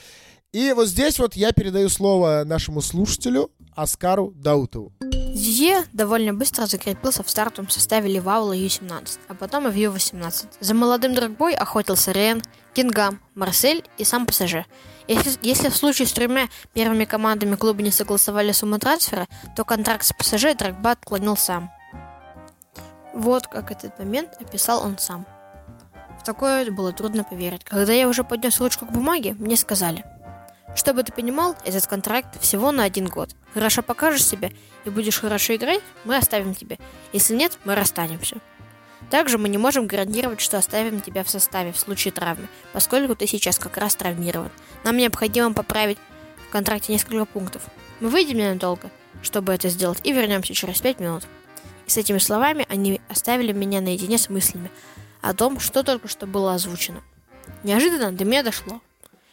И вот здесь вот я передаю слово нашему слушателю Аскару Даутову. Дидье довольно быстро закрепился в стартовом составе Ливаула Ю-17, а потом и в Ю-18. За молодым Драгбой охотился Рен, Кингам, Марсель и сам ПСЖ. Если, если в случае с тремя первыми командами клуба не согласовали сумму трансфера, то контракт с ПСЖ Драгба отклонил сам. Вот как этот момент описал он сам. В такое было трудно поверить. Когда я уже поднес ручку к бумаге, мне сказали, чтобы ты понимал, этот контракт всего на один год. Хорошо покажешь себя и будешь хорошо играть, мы оставим тебя. Если нет, мы расстанемся. Также мы не можем гарантировать, что оставим тебя в составе в случае травмы, поскольку ты сейчас как раз травмирован. Нам необходимо поправить в контракте несколько пунктов. Мы выйдем ненадолго, чтобы это сделать, и вернемся через 5 минут. И с этими словами они оставили меня наедине с мыслями о том, что только что было озвучено. Неожиданно до меня дошло,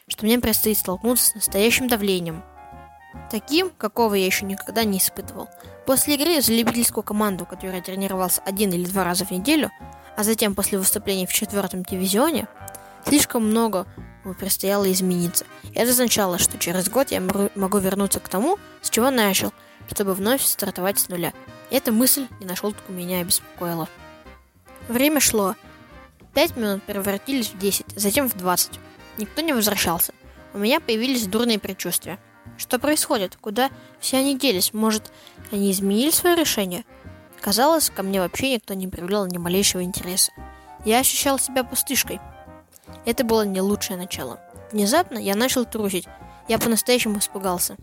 что мне предстоит столкнуться с настоящим давлением. Таким, какого я еще никогда не испытывал – После игры за любительскую команду, которая тренировался один или два раза в неделю, а затем после выступлений в четвертом дивизионе, слишком много предстояло измениться. Это означало, что через год я могу вернуться к тому, с чего начал, чтобы вновь стартовать с нуля. Эта мысль не на шутку меня обеспокоила. Время шло. Пять минут превратились в десять, затем в двадцать. Никто не возвращался. У меня появились дурные предчувствия – что происходит? Куда все они делись? Может, они изменили свое решение? Казалось, ко мне вообще никто не проявлял ни малейшего интереса. Я ощущал себя пустышкой. Это было не лучшее начало. Внезапно я начал трусить. Я по-настоящему испугался.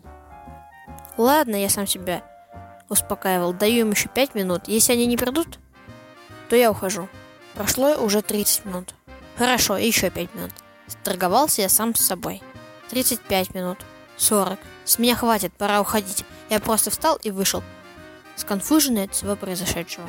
Ладно, я сам себя успокаивал. Даю им еще пять минут. Если они не придут, то я ухожу. Прошло уже 30 минут. Хорошо, еще пять минут. Торговался я сам с собой. 35 минут. 40. С меня хватит, пора уходить. Я просто встал и вышел. Сконфуженный от всего произошедшего.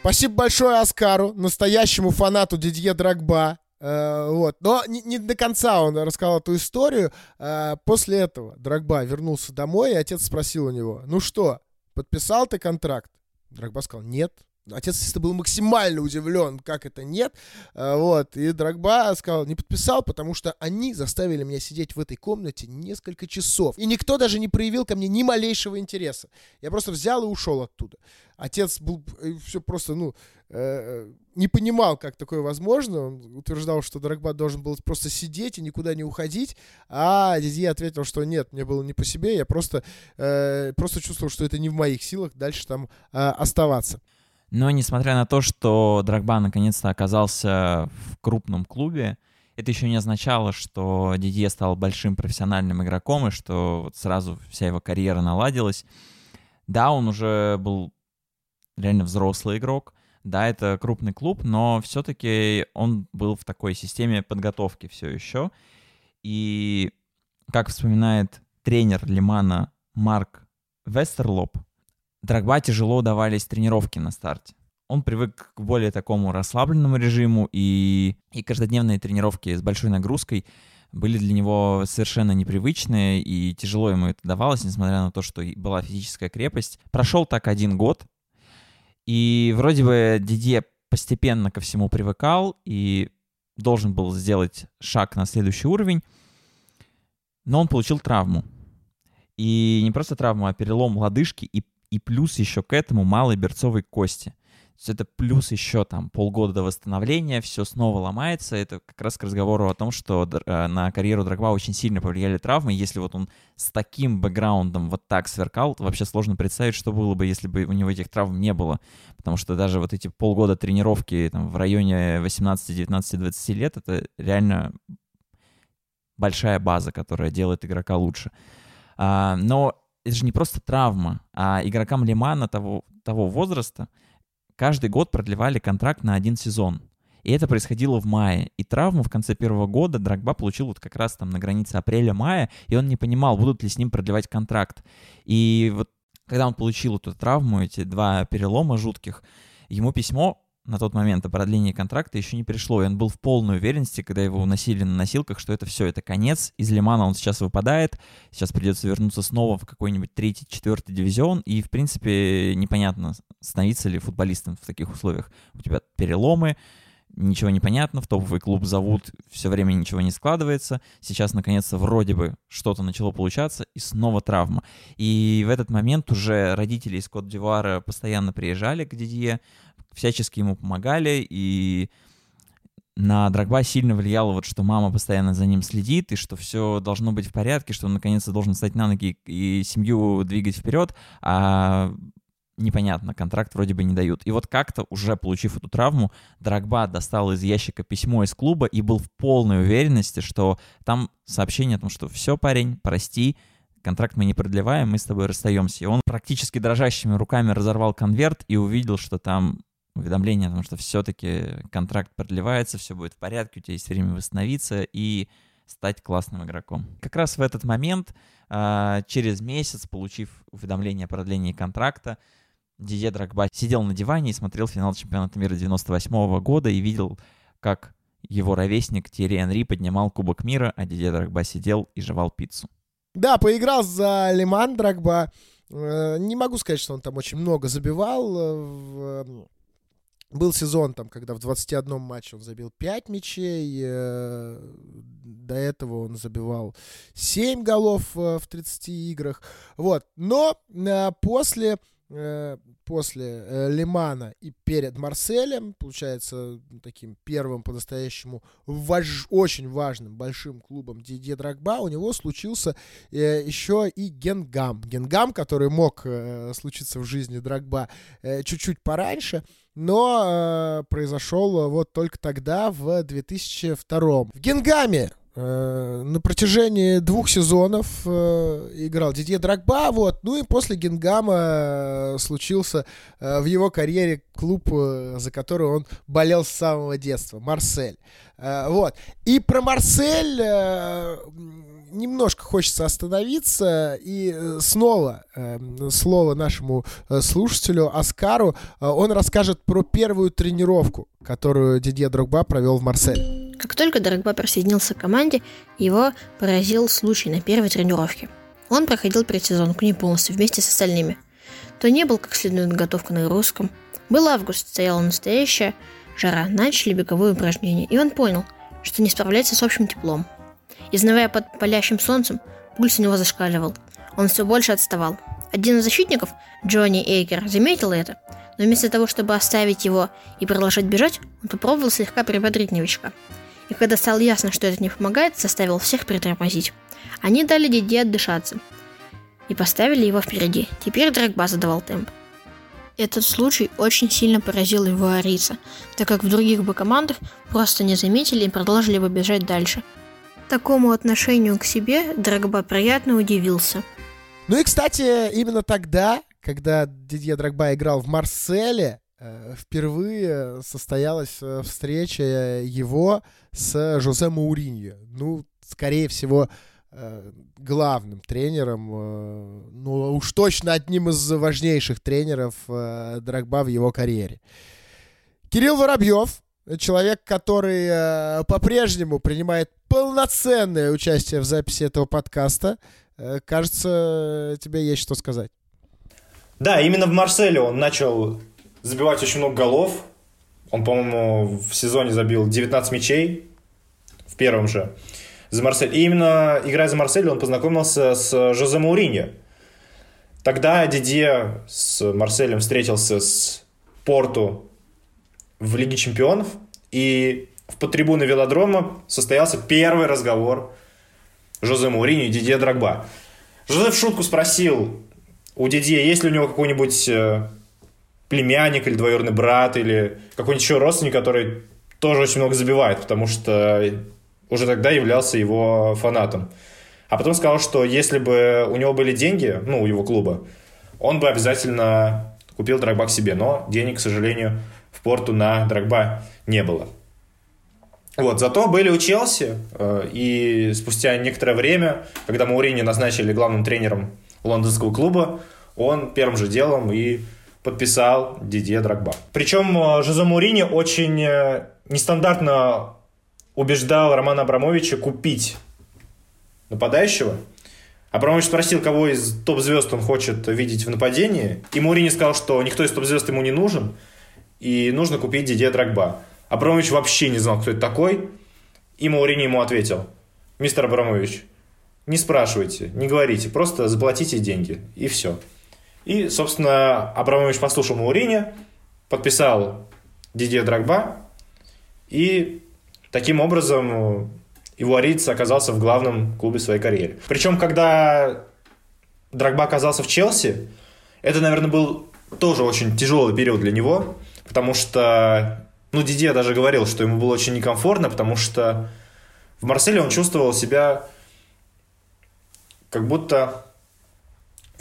Спасибо большое Оскару, настоящему фанату Дидье Драгба. Э, вот. Но не, не до конца он рассказал эту историю. Э, после этого Драгба вернулся домой, и отец спросил у него, ну что, подписал ты контракт? Драгба сказал, нет. Отец, естественно, был максимально удивлен, как это нет. А, вот. И Драгба сказал, не подписал, потому что они заставили меня сидеть в этой комнате несколько часов. И никто даже не проявил ко мне ни малейшего интереса. Я просто взял и ушел оттуда. Отец был э, все просто, ну, э, не понимал, как такое возможно. Он утверждал, что Драгба должен был просто сидеть и никуда не уходить. А Дидье ответил, что нет, мне было не по себе. Я просто, э, просто чувствовал, что это не в моих силах дальше там э, оставаться. Но несмотря на то, что Драгба наконец-то оказался в крупном клубе, это еще не означало, что Дидье стал большим профессиональным игроком и что вот сразу вся его карьера наладилась. Да, он уже был реально взрослый игрок, да, это крупный клуб, но все-таки он был в такой системе подготовки все еще. И, как вспоминает тренер Лимана Марк Вестерлоп, Драгба тяжело давались тренировки на старте. Он привык к более такому расслабленному режиму, и, и каждодневные тренировки с большой нагрузкой были для него совершенно непривычные, и тяжело ему это давалось, несмотря на то, что была физическая крепость. Прошел так один год, и вроде бы Дидье постепенно ко всему привыкал и должен был сделать шаг на следующий уровень, но он получил травму. И не просто травму, а перелом лодыжки и, и плюс еще к этому малой берцовой кости есть это плюс еще там полгода до восстановления, все снова ломается. Это как раз к разговору о том, что э, на карьеру Драгба очень сильно повлияли травмы. Если вот он с таким бэкграундом вот так сверкал, вообще сложно представить, что было бы, если бы у него этих травм не было. Потому что даже вот эти полгода тренировки там, в районе 18, 19, 20 лет, это реально большая база, которая делает игрока лучше. А, но это же не просто травма, а игрокам Лимана того, того возраста — каждый год продлевали контракт на один сезон. И это происходило в мае. И травму в конце первого года Драгба получил вот как раз там на границе апреля-мая, и он не понимал, будут ли с ним продлевать контракт. И вот когда он получил эту травму, эти два перелома жутких, ему письмо на тот момент о продлении контракта еще не пришло, и он был в полной уверенности, когда его уносили на носилках, что это все, это конец. Из Лимана он сейчас выпадает, сейчас придется вернуться снова в какой-нибудь третий, четвертый дивизион, и, в принципе, непонятно, становиться ли футболистом в таких условиях. У тебя переломы, ничего не понятно, в топовый клуб зовут, все время ничего не складывается. Сейчас, наконец-то, вроде бы что-то начало получаться, и снова травма. И в этот момент уже родители из Кот-Дивуара постоянно приезжали к Дидье, всячески ему помогали, и на Драгба сильно влияло вот, что мама постоянно за ним следит, и что все должно быть в порядке, что он наконец-то должен встать на ноги и семью двигать вперед, а непонятно, контракт вроде бы не дают. И вот как-то, уже получив эту травму, Драгба достал из ящика письмо из клуба и был в полной уверенности, что там сообщение о том, что все, парень, прости, контракт мы не продлеваем, мы с тобой расстаемся. И он практически дрожащими руками разорвал конверт и увидел, что там уведомление о том, что все-таки контракт продлевается, все будет в порядке, у тебя есть время восстановиться и стать классным игроком. Как раз в этот момент, а, через месяц, получив уведомление о продлении контракта, Дидье Драгба сидел на диване и смотрел финал чемпионата мира 98 -го года и видел, как его ровесник Терри Энри поднимал Кубок мира, а Дидье Драгба сидел и жевал пиццу. Да, поиграл за Лиман Драгба. Э, не могу сказать, что он там очень много забивал. Э, был сезон, там, когда в 21 матче он забил 5 мячей. Э, до этого он забивал 7 голов в 30 играх. Вот. Но Э, после э, Лимана и перед Марселем, получается, таким первым по-настоящему важ, очень важным большим клубом Дидье Драгба, у него случился э, еще и Генгам. Генгам, который мог э, случиться в жизни Драгба э, чуть-чуть пораньше, но э, произошел вот только тогда, в 2002. В Генгаме Э, на протяжении двух сезонов э, играл Дидье Драгба, вот, ну и после Генгама э, случился в его карьере клуб, за который он болел с самого детства, Марсель. Вот. И про Марсель немножко хочется остановиться и снова слово нашему слушателю Оскару. Он расскажет про первую тренировку, которую Дидье Дрогба провел в Марсель. Как только Дрогба присоединился к команде, его поразил случай на первой тренировке. Он проходил предсезонку не полностью вместе с остальными. То не был как следует готов к нагрузкам. Был август, стояла настоящая жара, начали беговые упражнения, и он понял, что не справляется с общим теплом. Изнывая под палящим солнцем, пульс у него зашкаливал. Он все больше отставал. Один из защитников, Джонни Эйкер, заметил это, но вместо того, чтобы оставить его и продолжать бежать, он попробовал слегка приподрить новичка – и когда стало ясно, что это не помогает, заставил всех притормозить. Они дали Диди отдышаться и поставили его впереди. Теперь Драгба задавал темп. Этот случай очень сильно поразил его Ариса, так как в других бы командах просто не заметили и продолжили бы бежать дальше. Такому отношению к себе Драгба приятно удивился. Ну и, кстати, именно тогда, когда Дидье Драгба играл в Марселе, впервые состоялась э, встреча его с Жозе Мауриньо. Ну, скорее всего, э, главным тренером, ну уж точно одним из важнейших тренеров Драгба в его карьере. Кирилл Воробьев человек, который э, по-прежнему принимает полноценное участие в записи этого подкаста. Э, кажется, тебе есть что сказать. Да, именно в Марселе он начал забивать очень много голов. Он, по-моему, в сезоне забил 19 мячей в первом же за Марсель. И именно играя за Марсель, он познакомился с Жозе Мауриньо. Тогда Дидье с Марселем встретился с Порту в Лиге Чемпионов, и в подтрибуне велодрома состоялся первый разговор Жозе Мауриньо и Дидье Драгба. Жозе в шутку спросил у Дидье, есть ли у него какой-нибудь э, племянник или двоюродный брат, или какой-нибудь еще родственник, который тоже очень много забивает, потому что уже тогда являлся его фанатом. А потом сказал, что если бы у него были деньги, ну, у его клуба, он бы обязательно купил Драгба к себе. Но денег, к сожалению, в порту на Драгба не было. Вот, зато были у Челси, э, и спустя некоторое время, когда Маурини назначили главным тренером лондонского клуба, он первым же делом и подписал Дидье Драгба. Причем э, Жозе Маурини очень э, нестандартно убеждал Романа Абрамовича купить нападающего. Абрамович спросил, кого из топ-звезд он хочет видеть в нападении. И Мурини сказал, что никто из топ-звезд ему не нужен. И нужно купить Дидье Драгба. Абрамович вообще не знал, кто это такой. И Маурини ему ответил. Мистер Абрамович, не спрашивайте, не говорите, просто заплатите деньги. И все. И, собственно, Абрамович послушал Маурини, подписал Дидье Драгба. И таким образом Ивуариец оказался в главном клубе своей карьеры. Причем, когда Драгба оказался в Челси, это, наверное, был тоже очень тяжелый период для него, потому что, ну, Дидье даже говорил, что ему было очень некомфортно, потому что в Марселе он чувствовал себя как будто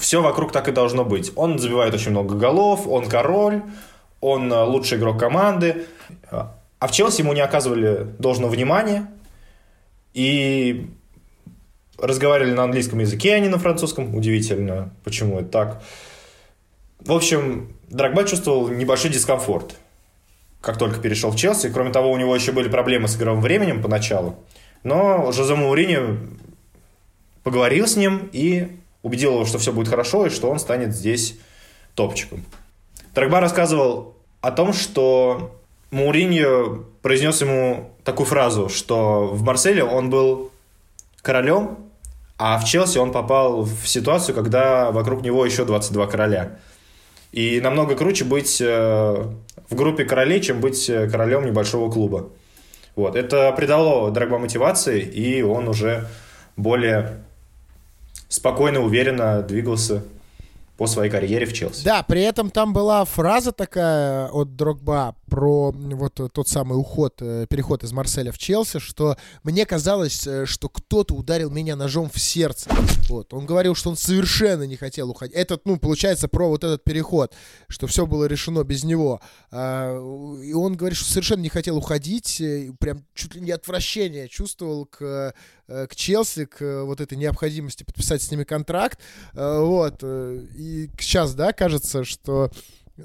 все вокруг так и должно быть. Он забивает очень много голов, он король, он лучший игрок команды, а в Челси ему не оказывали должного внимания, и разговаривали на английском языке, а не на французском. Удивительно, почему это так. В общем, Драгба чувствовал небольшой дискомфорт, как только перешел в Челси. Кроме того, у него еще были проблемы с игровым временем поначалу. Но Жозе Маурини поговорил с ним и убедил его, что все будет хорошо и что он станет здесь топчиком. Драгба рассказывал о том, что Мауриньо произнес ему такую фразу, что в Марселе он был королем, а в Челси он попал в ситуацию, когда вокруг него еще 22 короля. И намного круче быть э, в группе королей, чем быть э, королем небольшого клуба. Вот. Это придало Драгба мотивации, и он уже более спокойно, уверенно двигался по своей карьере в Челси. Да, при этом там была фраза такая от Дрогба про вот тот самый уход, э, переход из Марселя в Челси, что мне казалось, э, что кто-то ударил меня ножом в сердце. Вот. Он говорил, что он совершенно не хотел уходить. Этот, ну, получается, про вот этот переход, что все было решено без него. А, и он говорит, что совершенно не хотел уходить, э, прям чуть ли не отвращение чувствовал к к Челси, к вот этой необходимости подписать с ними контракт. Вот. И сейчас, да, кажется, что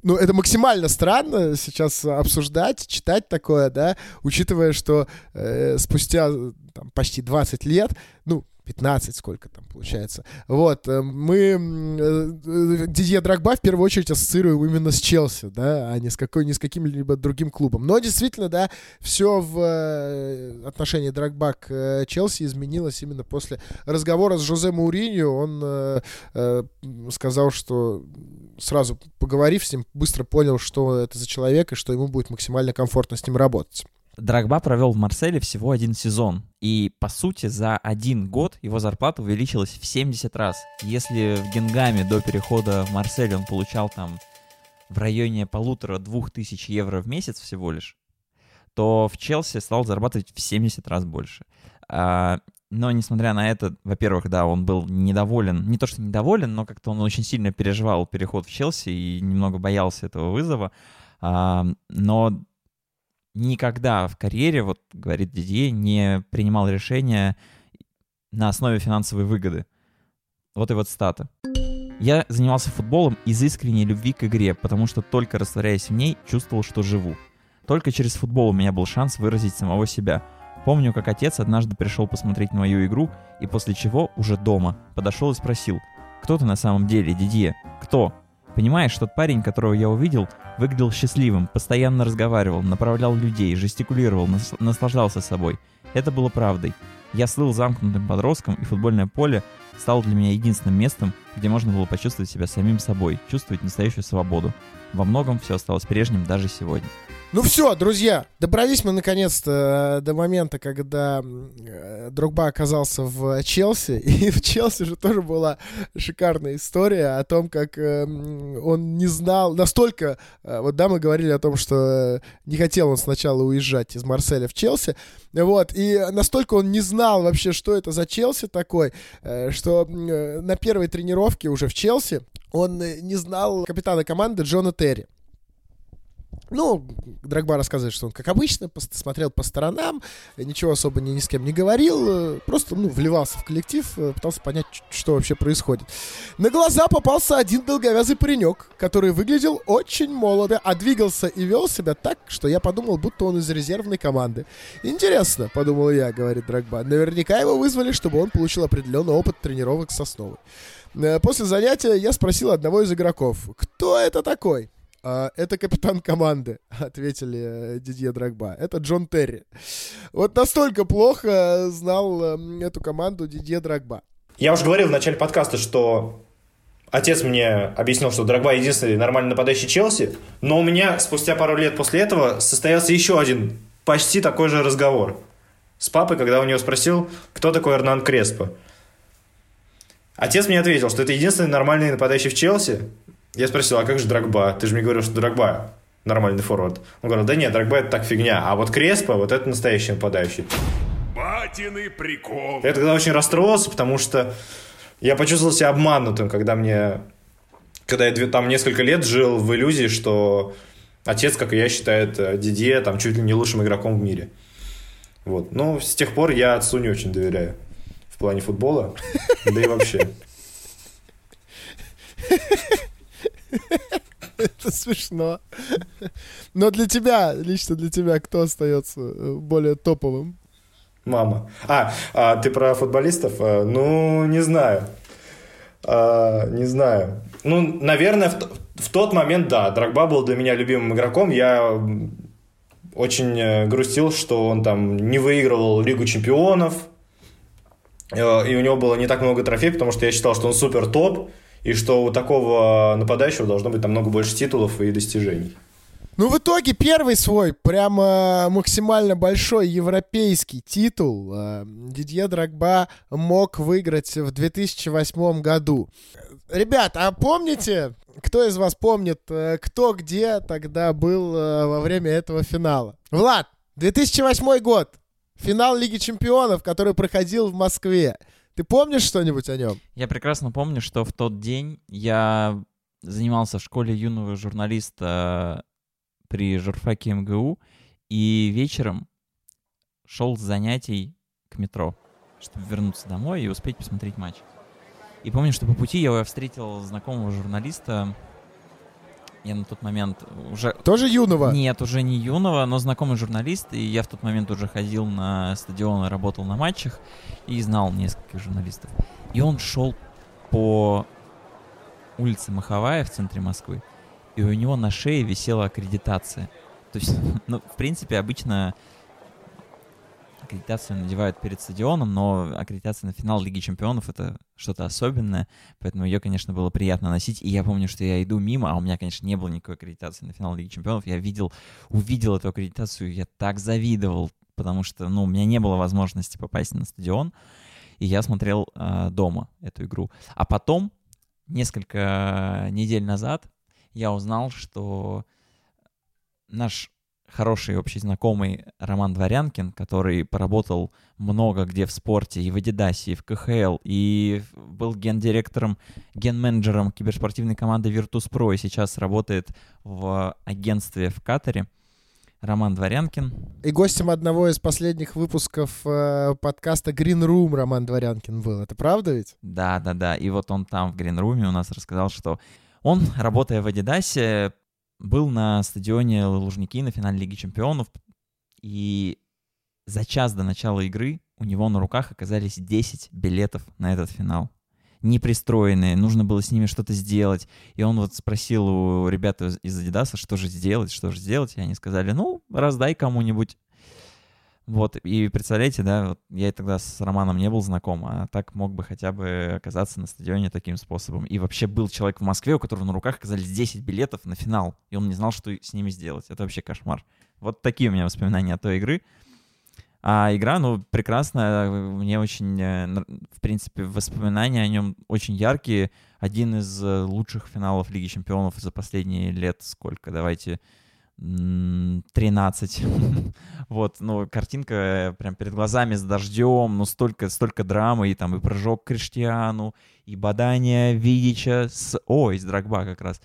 ну, это максимально странно сейчас обсуждать, читать такое, да, учитывая, что э, спустя там, почти 20 лет, ну, 15 сколько там получается. Вот, э, мы э, Дидье Драгба в первую очередь ассоциируем именно с Челси, да, а не с, какой, не с каким-либо другим клубом. Но действительно, да, все в э, отношении Драгба к Челси изменилось именно после разговора с Жозе Мауриньо. Он сказал, что сразу поговорив с ним, быстро понял, что это за человек и что ему будет максимально комфортно с ним работать. Драгба провел в Марселе всего один сезон, и, по сути, за один год его зарплата увеличилась в 70 раз. Если в Генгаме до перехода в Марсель он получал там в районе полутора-двух тысяч евро в месяц всего лишь, то в Челси стал зарабатывать в 70 раз больше. А, но, несмотря на это, во-первых, да, он был недоволен, не то что недоволен, но как-то он очень сильно переживал переход в Челси и немного боялся этого вызова. А, но никогда в карьере, вот говорит Дидье, не принимал решения на основе финансовой выгоды. Вот и вот стата. Я занимался футболом из искренней любви к игре, потому что только растворяясь в ней, чувствовал, что живу. Только через футбол у меня был шанс выразить самого себя. Помню, как отец однажды пришел посмотреть на мою игру, и после чего, уже дома, подошел и спросил, «Кто ты на самом деле, Дидье? Кто?» Понимаешь, тот парень, которого я увидел, выглядел счастливым, постоянно разговаривал, направлял людей, жестикулировал, нас- наслаждался собой. Это было правдой. Я слыл замкнутым подростком, и футбольное поле стало для меня единственным местом, где можно было почувствовать себя самим собой, чувствовать настоящую свободу. Во многом все осталось прежним даже сегодня. Ну все, друзья, добрались мы наконец-то э, до момента, когда э, Дрогба оказался в Челси. И в Челси же тоже была шикарная история о том, как э, он не знал, настолько, э, вот да, мы говорили о том, что э, не хотел он сначала уезжать из Марселя в Челси, вот, и настолько он не знал вообще, что это за Челси такой, э, что э, на первой тренировке уже в Челси он э, не знал капитана команды Джона Терри. Ну, Драгба рассказывает, что он, как обычно, пос- смотрел по сторонам, ничего особо ни, ни с кем не говорил, э, просто, ну, вливался в коллектив, э, пытался понять, что вообще происходит. На глаза попался один долговязый паренек, который выглядел очень молодо, а двигался и вел себя так, что я подумал, будто он из резервной команды. Интересно, подумал я, говорит Драгба. Наверняка его вызвали, чтобы он получил определенный опыт тренировок с основой. Э, После занятия я спросил одного из игроков, кто это такой? «А, это капитан команды, ответили э, Дидье Драгба. Это Джон Терри. Вот настолько плохо знал э, эту команду Дидье Драгба. Я уже говорил в начале подкаста, что отец мне объяснил, что Драгба единственный нормальный нападающий Челси, но у меня спустя пару лет после этого состоялся еще один почти такой же разговор с папой, когда у него спросил, кто такой Эрнан Креспо. Отец мне ответил, что это единственный нормальный нападающий в Челси. Я спросил, а как же Драгба? Ты же мне говорил, что Драгба нормальный форвард. Он говорил, да нет, Драгба это так фигня, а вот Креспо, вот это настоящий нападающий. Батины прикол. Я тогда очень расстроился, потому что я почувствовал себя обманутым, когда мне... Когда я там несколько лет жил в иллюзии, что отец, как и я, считает э, Дидье там чуть ли не лучшим игроком в мире. Вот. Но с тех пор я отцу не очень доверяю в плане футбола, да и вообще. Это смешно. Но для тебя, лично для тебя, кто остается э, более топовым? Мама. А, а ты про футболистов? А, Ну, не знаю. А, не знаю. Ну, наверное, в, в тот момент, да, Драгба был для меня любимым игроком. Я очень э, грустил, что он там не выигрывал Лигу чемпионов. Э, И у него было не так много трофеев, потому что я считал, что он супер топ, и что у такого нападающего должно быть намного больше титулов и достижений. Ну, в итоге первый свой прямо максимально большой европейский титул э, Дидье Драгба мог выиграть в 2008 году. Ребят, а помните, кто из вас помнит, э, кто где тогда был э, во время этого финала? Влад, 2008 год. Финал Лиги Чемпионов, который проходил в Москве. Ты помнишь что-нибудь о нем? Я прекрасно помню, что в тот день я занимался в школе юного журналиста при журфаке МГУ, и вечером шел с занятий к метро, чтобы вернуться домой и успеть посмотреть матч. И помню, что по пути я встретил знакомого журналиста. Я на тот момент уже Тоже юного? нет, уже не юного, но знакомый журналист, и я в тот момент уже ходил на стадион и работал на матчах, и знал нескольких журналистов. И он шел по улице Маховая в центре Москвы, и у него на шее висела аккредитация. То есть, ну, в принципе, обычно аккредитацию надевают перед стадионом, но аккредитация на финал Лиги Чемпионов — это что-то особенное, поэтому ее, конечно, было приятно носить. И я помню, что я иду мимо, а у меня, конечно, не было никакой аккредитации на финал Лиги Чемпионов. Я видел, увидел эту аккредитацию, я так завидовал, потому что, ну, у меня не было возможности попасть на стадион, и я смотрел э, дома эту игру. А потом, несколько недель назад, я узнал, что наш хороший общий знакомый Роман Дворянкин, который поработал много где в спорте, и в Адидасе, и в КХЛ, и был гендиректором, ген-менеджером киберспортивной команды Virtus.pro, и сейчас работает в агентстве в Катаре. Роман Дворянкин. И гостем одного из последних выпусков э, подкаста Green Room Роман Дворянкин был. Это правда ведь? Да, да, да. И вот он там в Гринруме у нас рассказал, что он, работая в Адидасе, был на стадионе Лужники на финале Лиги Чемпионов, и за час до начала игры у него на руках оказались 10 билетов на этот финал. Непристроенные, нужно было с ними что-то сделать. И он вот спросил у ребят из Адидаса, что же сделать, что же сделать. И они сказали, ну, раздай кому-нибудь. Вот, и представляете, да, вот я тогда с Романом не был знаком, а так мог бы хотя бы оказаться на стадионе таким способом. И вообще был человек в Москве, у которого на руках оказались 10 билетов на финал, и он не знал, что с ними сделать. Это вообще кошмар. Вот такие у меня воспоминания о той игры. А игра, ну, прекрасная, мне очень, э, в принципе, воспоминания о нем очень яркие. Один из э, лучших финалов Лиги Чемпионов за последние лет сколько, давайте, 13. вот, ну, картинка э, прям перед глазами с дождем, ну, столько, столько драмы, и там и прыжок Криштиану, и бадание Видича с... О, из Драгба как раз,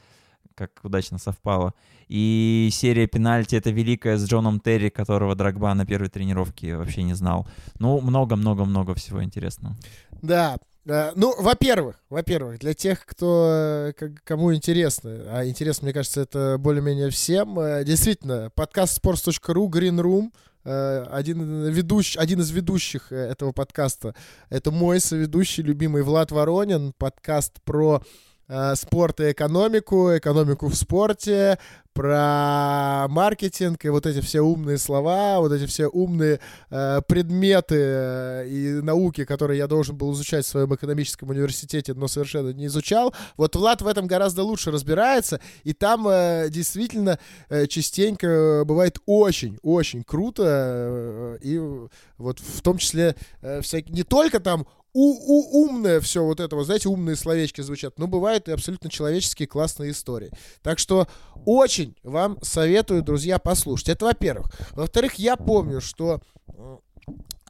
как удачно совпало. И серия пенальти это великая с Джоном Терри, которого Драгба на первой тренировке вообще не знал. Ну, много-много-много всего интересного. Да, Э, ну, во-первых, во-первых, для тех, кто, э, кому интересно, а интересно, мне кажется, это более-менее всем, э, действительно, подкаст sports.ru, Green Room, один, ведущий, один из ведущих этого подкаста, это мой соведущий, любимый Влад Воронин, подкаст про Э, спорт и экономику, экономику в спорте, про маркетинг и вот эти все умные слова, вот эти все умные э, предметы э, и науки, которые я должен был изучать в своем экономическом университете, но совершенно не изучал. Вот Влад в этом гораздо лучше разбирается, и там э, действительно э, частенько бывает очень-очень круто, э, и вот в том числе э, всякие, не только там у, у, умное все вот это, вот, знаете, умные словечки звучат, но бывают и абсолютно человеческие классные истории. Так что очень вам советую, друзья, послушать. Это во-первых. Во-вторых, я помню, что э,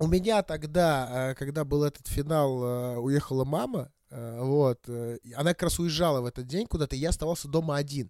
у меня тогда, э, когда был этот финал, э, уехала мама, вот, она как раз уезжала в этот день куда-то, и я оставался дома один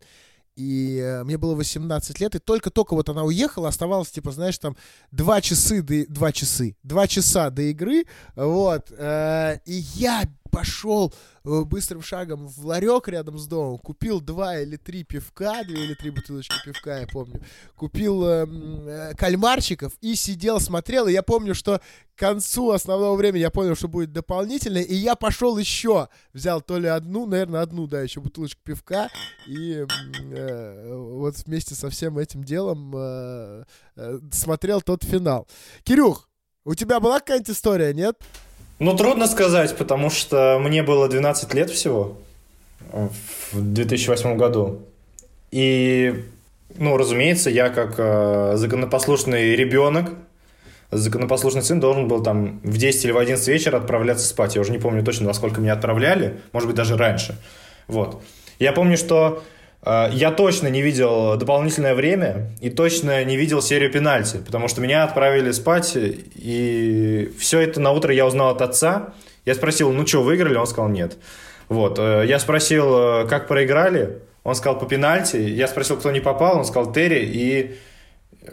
и э, мне было 18 лет, и только-только вот она уехала, оставалось, типа, знаешь, там, два часы, до, два часы, два часа до игры, вот, э, и я пошел э, быстрым шагом в ларек рядом с домом, купил два или три пивка, две или три бутылочки пивка, я помню, купил э, э, кальмарчиков и сидел, смотрел, и я помню, что к концу основного времени я понял, что будет дополнительное, и я пошел еще, взял то ли одну, наверное, одну, да, еще бутылочку пивка, и э, вот вместе со всем этим делом э, э, смотрел тот финал. Кирюх, у тебя была какая-нибудь история, нет? Ну, трудно сказать, потому что мне было 12 лет всего в 2008 году. И, ну, разумеется, я как э, законопослушный ребенок, законопослушный сын должен был там в 10 или в 11 вечера отправляться спать. Я уже не помню точно, во сколько меня отправляли, может быть, даже раньше. Вот. Я помню, что я точно не видел дополнительное время и точно не видел серию пенальти, потому что меня отправили спать, и все это на утро я узнал от отца. Я спросил, ну что, выиграли? Он сказал, нет. Вот. Э, я спросил, э, как проиграли? Он сказал, по пенальти. Я спросил, кто не попал? Он сказал, Терри. И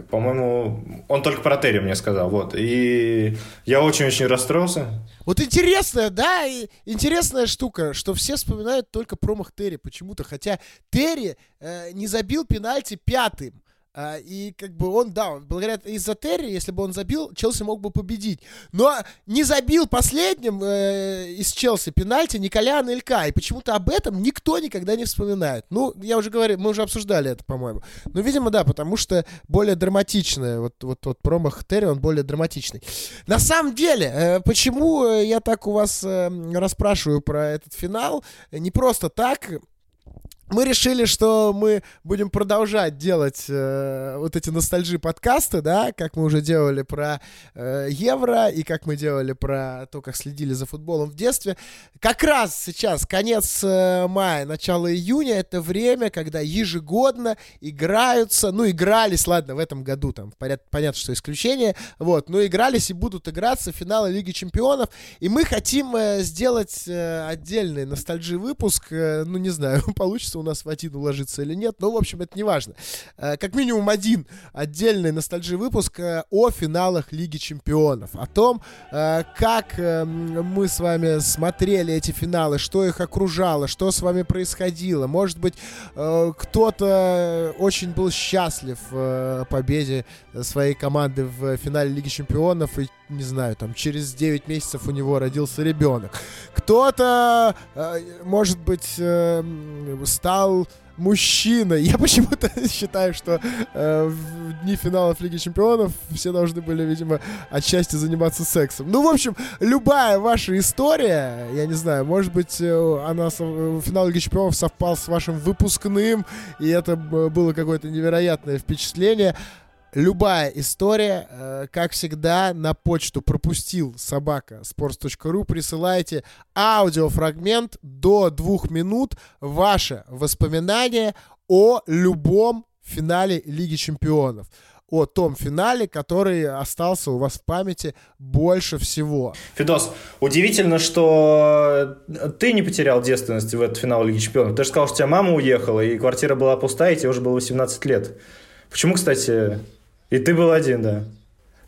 по-моему, он только про Терри мне сказал, вот. И я очень-очень расстроился. Вот интересная, да, интересная штука, что все вспоминают только промах Терри почему-то, хотя Терри э, не забил пенальти пятым. А, и как бы он, да, благодаря из-за если бы он забил, Челси мог бы победить. Но не забил последним э, из Челси пенальти Николя Анелька. И почему-то об этом никто никогда не вспоминает. Ну, я уже говорил, мы уже обсуждали это, по-моему. Ну, видимо, да, потому что более драматичное. Вот, вот, вот промах Терри, он более драматичный. На самом деле, э, почему я так у вас э, расспрашиваю про этот финал? Не просто так мы решили, что мы будем продолжать делать э, вот эти ностальжи подкасты, да, как мы уже делали про э, Евро и как мы делали про то, как следили за футболом в детстве. Как раз сейчас, конец э, мая, начало июня, это время, когда ежегодно играются, ну, игрались, ладно, в этом году там, понятно, что исключение, вот, но игрались и будут играться финалы Лиги Чемпионов, и мы хотим э, сделать э, отдельный ностальжи выпуск, э, ну, не знаю, получится у нас в один уложится или нет, но, в общем, это не важно. Э, как минимум один отдельный ностальжи выпуск э, о финалах Лиги Чемпионов, о том, э, как э, мы с вами смотрели эти финалы, что их окружало, что с вами происходило. Может быть, кто-то очень был счастлив победе своей команды в финале Лиги Чемпионов и не знаю, там через 9 месяцев у него родился ребенок. Кто-то, может быть, э, стал мужчиной. Я почему-то считаю, что э, в дни финалов Лиги Чемпионов все должны были, видимо, отчасти заниматься сексом. Ну, в общем, любая ваша история, я не знаю, может быть, э, она со- финал Лиги Чемпионов совпал с вашим выпускным, и это э, было какое-то невероятное впечатление любая история, э, как всегда, на почту пропустил собака sports.ru. Присылайте аудиофрагмент до двух минут ваше воспоминание о любом финале Лиги Чемпионов. О том финале, который остался у вас в памяти больше всего. Фидос, удивительно, что ты не потерял девственность в этот финал Лиги Чемпионов. Ты же сказал, что у тебя мама уехала, и квартира была пустая, и тебе уже было 18 лет. Почему, кстати, и ты был один, да?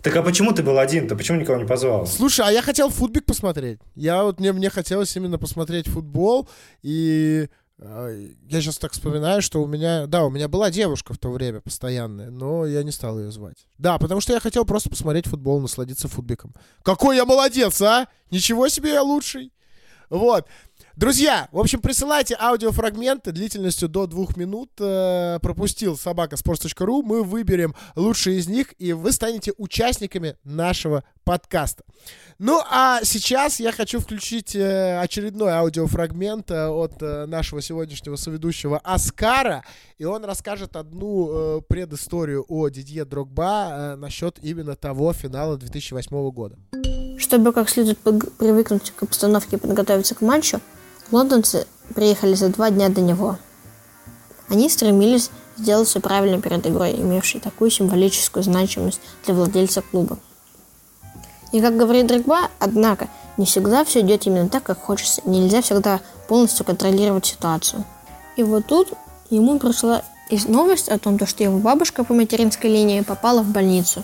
Так а почему ты был один-то? Почему никого не позвал? Слушай, а я хотел футбик посмотреть. Я вот мне, мне хотелось именно посмотреть футбол, и э, я сейчас так вспоминаю, что у меня, да, у меня была девушка в то время постоянная, но я не стал ее звать. Да, потому что я хотел просто посмотреть футбол, насладиться футбиком. Какой я молодец, а! Ничего себе я лучший. Вот. Друзья, в общем, присылайте аудиофрагменты длительностью до двух минут. Э, пропустил собака sports.ru. Мы выберем лучшие из них, и вы станете участниками нашего подкаста. Ну, а сейчас я хочу включить э, очередной аудиофрагмент э, от нашего сегодняшнего соведущего Аскара, и он расскажет одну предысторию о Дидье Дрогба насчет именно того финала 2008 года. Чтобы как следует привыкнуть к обстановке и подготовиться к матчу, лондонцы приехали за два дня до него. Они стремились сделать все правильно перед игрой, имевшей такую символическую значимость для владельца клуба. И как говорит Дрогба, однако, не всегда все идет именно так, как хочется. Нельзя всегда полностью контролировать ситуацию. И вот тут ему пришла из- новость о том, то, что его бабушка по материнской линии попала в больницу.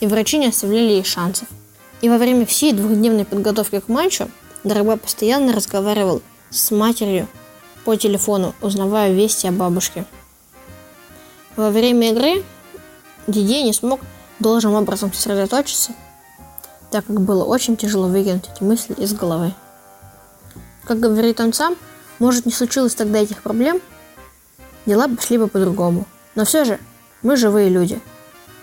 И врачи не оставляли ей шансов. И во время всей двухдневной подготовки к матчу Дрогба постоянно разговаривал с матерью по телефону, узнавая вести о бабушке. Во время игры Дидье не смог должным образом сосредоточиться, так как было очень тяжело выкинуть эти мысли из головы. Как говорит он сам, может не случилось тогда этих проблем, дела бы шли бы по-другому. Но все же мы живые люди,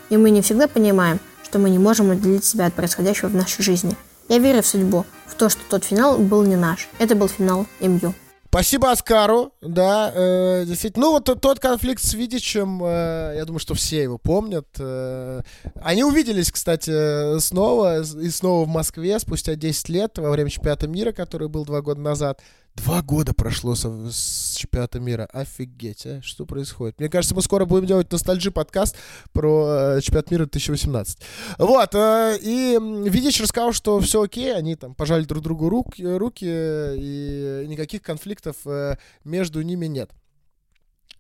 и мы не всегда понимаем, что мы не можем отделить себя от происходящего в нашей жизни. Я верю в судьбу, в то, что тот финал был не наш. Это был финал МЮ. Спасибо Оскару, да, э, действительно. Ну, вот тот конфликт с Видичем, э, я думаю, что все его помнят. э. они увиделись, кстати, снова, и снова в Москве спустя 10 лет во время чемпионата мира, который был два года назад. Два года прошло со- с чемпионата мира. Офигеть, а? Что происходит? Мне кажется, мы скоро будем делать ностальжи подкаст про э, чемпионат мира 2018. Вот, э, и Видич рассказал, что все окей, они там пожали друг другу руки, руки и никаких конфликтов э, между ними нет.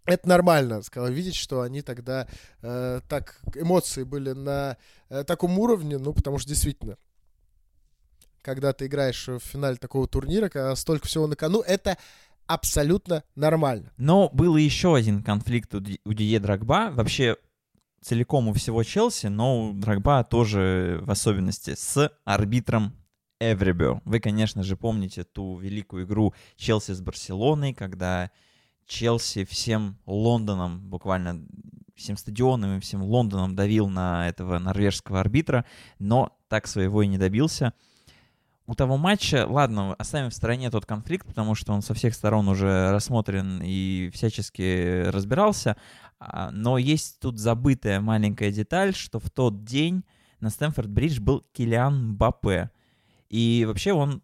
Это нормально, сказал видеть, что они тогда э, так эмоции были на э, таком уровне, ну потому что действительно, когда ты играешь в финале такого турнира, когда столько всего на кону, это абсолютно нормально. Но был еще один конфликт у, Ди- Дие Драгба, вообще целиком у всего Челси, но у Драгба тоже в особенности с арбитром Эврибо. Вы, конечно же, помните ту великую игру Челси с Барселоной, когда Челси всем Лондоном, буквально всем стадионом и всем Лондоном давил на этого норвежского арбитра, но так своего и не добился. У того матча, ладно, оставим в стороне тот конфликт, потому что он со всех сторон уже рассмотрен и всячески разбирался, а, но есть тут забытая маленькая деталь, что в тот день на Стэнфорд-Бридж был Килиан Мбаппе. И вообще он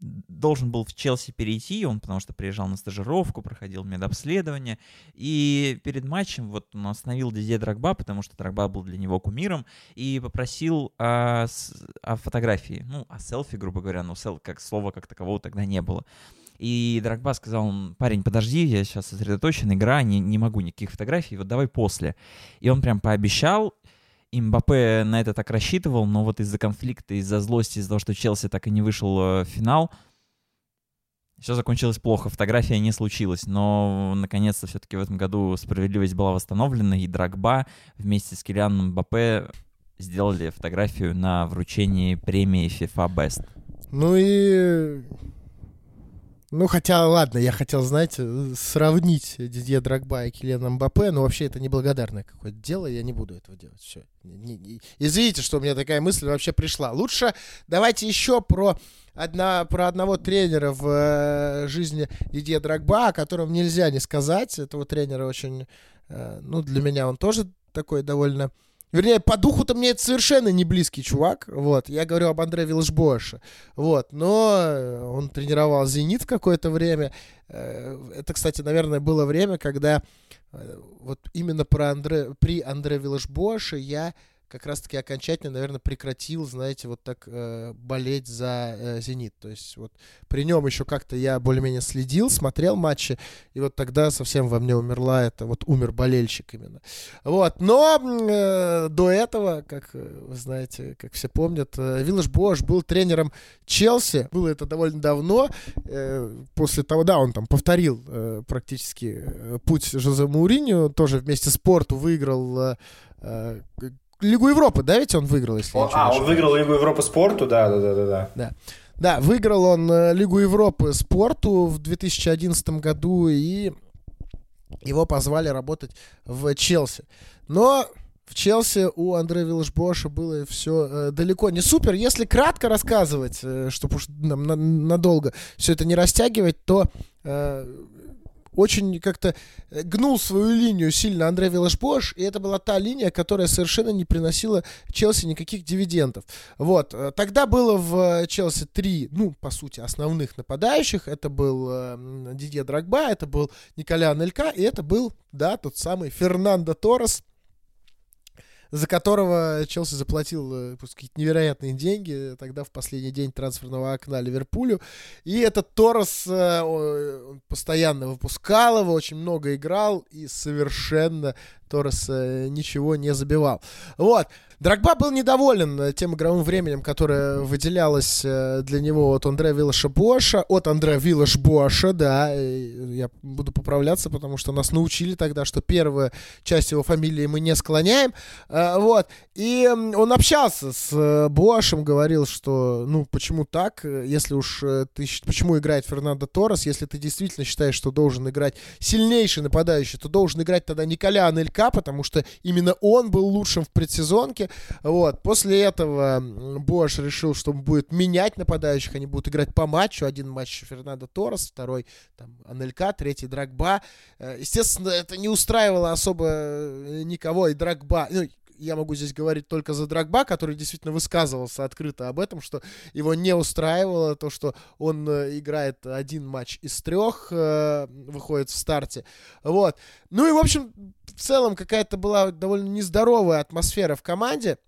должен был в Челси перейти, он потому что приезжал на стажировку, проходил медобследование, и перед матчем вот он остановил Дидье Драгба, потому что Драгба был для него кумиром, и попросил о, с- о фотографии, ну, о селфи, грубо говоря, но сел, как слова как такового тогда не было. И Драгба сказал, парень, подожди, я сейчас сосредоточен, игра, не, не могу никаких фотографий, вот давай после. И он прям пообещал, и Мбаппе на это так рассчитывал, но вот из-за конфликта, из-за злости, из-за того, что Челси так и не вышел э, в финал, все закончилось плохо, фотография не случилась, но наконец-то все-таки в этом году справедливость была восстановлена, и Драгба вместе с Килианом Мбаппе сделали фотографию на вручении премии FIFA Best. Ну и... Ну, хотя, ладно, я хотел, знаете, сравнить Дидье Драгба и Килиана Мбаппе, но вообще это неблагодарное какое-то дело, я не буду этого делать. Все. Не, не, извините, что у меня такая мысль вообще пришла. Лучше давайте еще про, одна, про одного тренера в э, жизни Дидье Драгба, о котором нельзя не сказать. Этого тренера очень, э, ну, для меня он тоже такой довольно Вернее, по духу-то мне это совершенно не близкий чувак. Вот. Я говорю об Андре Вилшбоше. Вот. Но он тренировал «Зенит» какое-то время. Э, это, кстати, наверное, было время, когда э, вот именно про Андре, при Андре Вилшбоше я как раз-таки окончательно, наверное, прекратил, знаете, вот так э, болеть за э, «Зенит». То есть вот при нем еще как-то я более-менее следил, смотрел матчи, и вот тогда совсем во мне умерла это, вот умер болельщик именно. Вот, но э, до этого, как э, вы знаете, как все помнят, э, Виллаж Бош был тренером Челси, было это довольно давно, э, после того, да, он там повторил э, практически э, путь Жозе Мауриньо, тоже вместе с Порту выиграл э, э Лигу Европы, да, ведь он выиграл, если он, А, он выиграл Лигу Европы спорту, да, да, да, да, да. Да. Да, выиграл он э, Лигу Европы спорту в 2011 году, и его позвали работать в Челси. Но в Челси у Андрея Виллашбоша было все э, далеко не супер. Если кратко рассказывать, э, чтобы уж нам на, надолго все это не растягивать, то э, очень как-то э, гнул свою линию сильно Андрей Виллаш-Бош, и это была та линия, которая совершенно не приносила Челси никаких дивидендов. Вот. Э, тогда было в Челси три, ну, по сути, основных нападающих. Это был э, Дидье Драгба, это был Николя Анелька, и это был, да, тот самый Фернандо Торрес, за которого Челси заплатил э, какие-то невероятные деньги тогда в последний день трансферного окна Ливерпулю. И этот Торрес э, постоянно выпускал его, очень много играл и совершенно Торрес э, ничего не забивал. Вот. Драгба был недоволен э, тем игровым временем, которое выделялось э, для него от Андрея Виллаша Боша. От Андрея Виллаш Боша, да. Я буду поправляться, потому что нас научили тогда, что первую часть его фамилии мы не склоняем. Вот. И он общался с Бошем, говорил, что, ну, почему так, если уж ты... Почему играет Фернандо Торрес, если ты действительно считаешь, что должен играть сильнейший нападающий, то должен играть тогда Николя Анель игрока, потому что именно он был лучшим в предсезонке. Вот. После этого Бош решил, что он будет менять нападающих, они будут играть по матчу. Один матч Фернандо Торрес, второй там Анелька, третий Драгба. Э, естественно, это не устраивало особо э, никого, и Драгба, ну, я могу здесь говорить только за Драгба, который действительно высказывался открыто об этом, что его не устраивало то, что он э, играет один матч из трех, э, выходит в старте. Вот. Ну и, в общем, в целом какая-то была довольно нездоровая атмосфера в команде.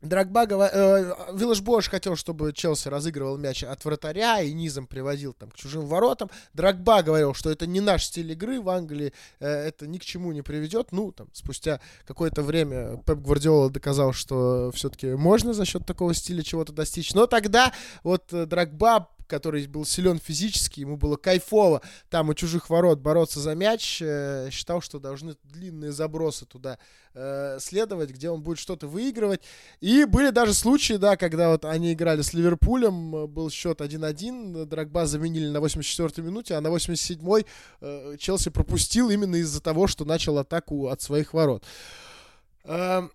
Драгба, э, Виллаж Бош хотел, чтобы Челси разыгрывал мяч от вратаря и низом приводил там к чужим воротам. Драгба говорил, что это не наш стиль игры, в Англии э, это ни к чему не приведет. Ну, там, спустя какое-то время Пеп Гвардиола доказал, что все-таки можно за счет такого стиля чего-то достичь. Но тогда вот э, Драгба который был силен физически, ему было кайфово там у чужих ворот бороться за мяч, э, считал, что должны длинные забросы туда э, следовать, где он будет что-то выигрывать. И были даже случаи, да, когда вот они играли с Ливерпулем, был счет 1-1, Драгба заменили на 84-й минуте, а на 87-й э, Челси пропустил именно из-за того, что начал атаку от своих ворот. Эм,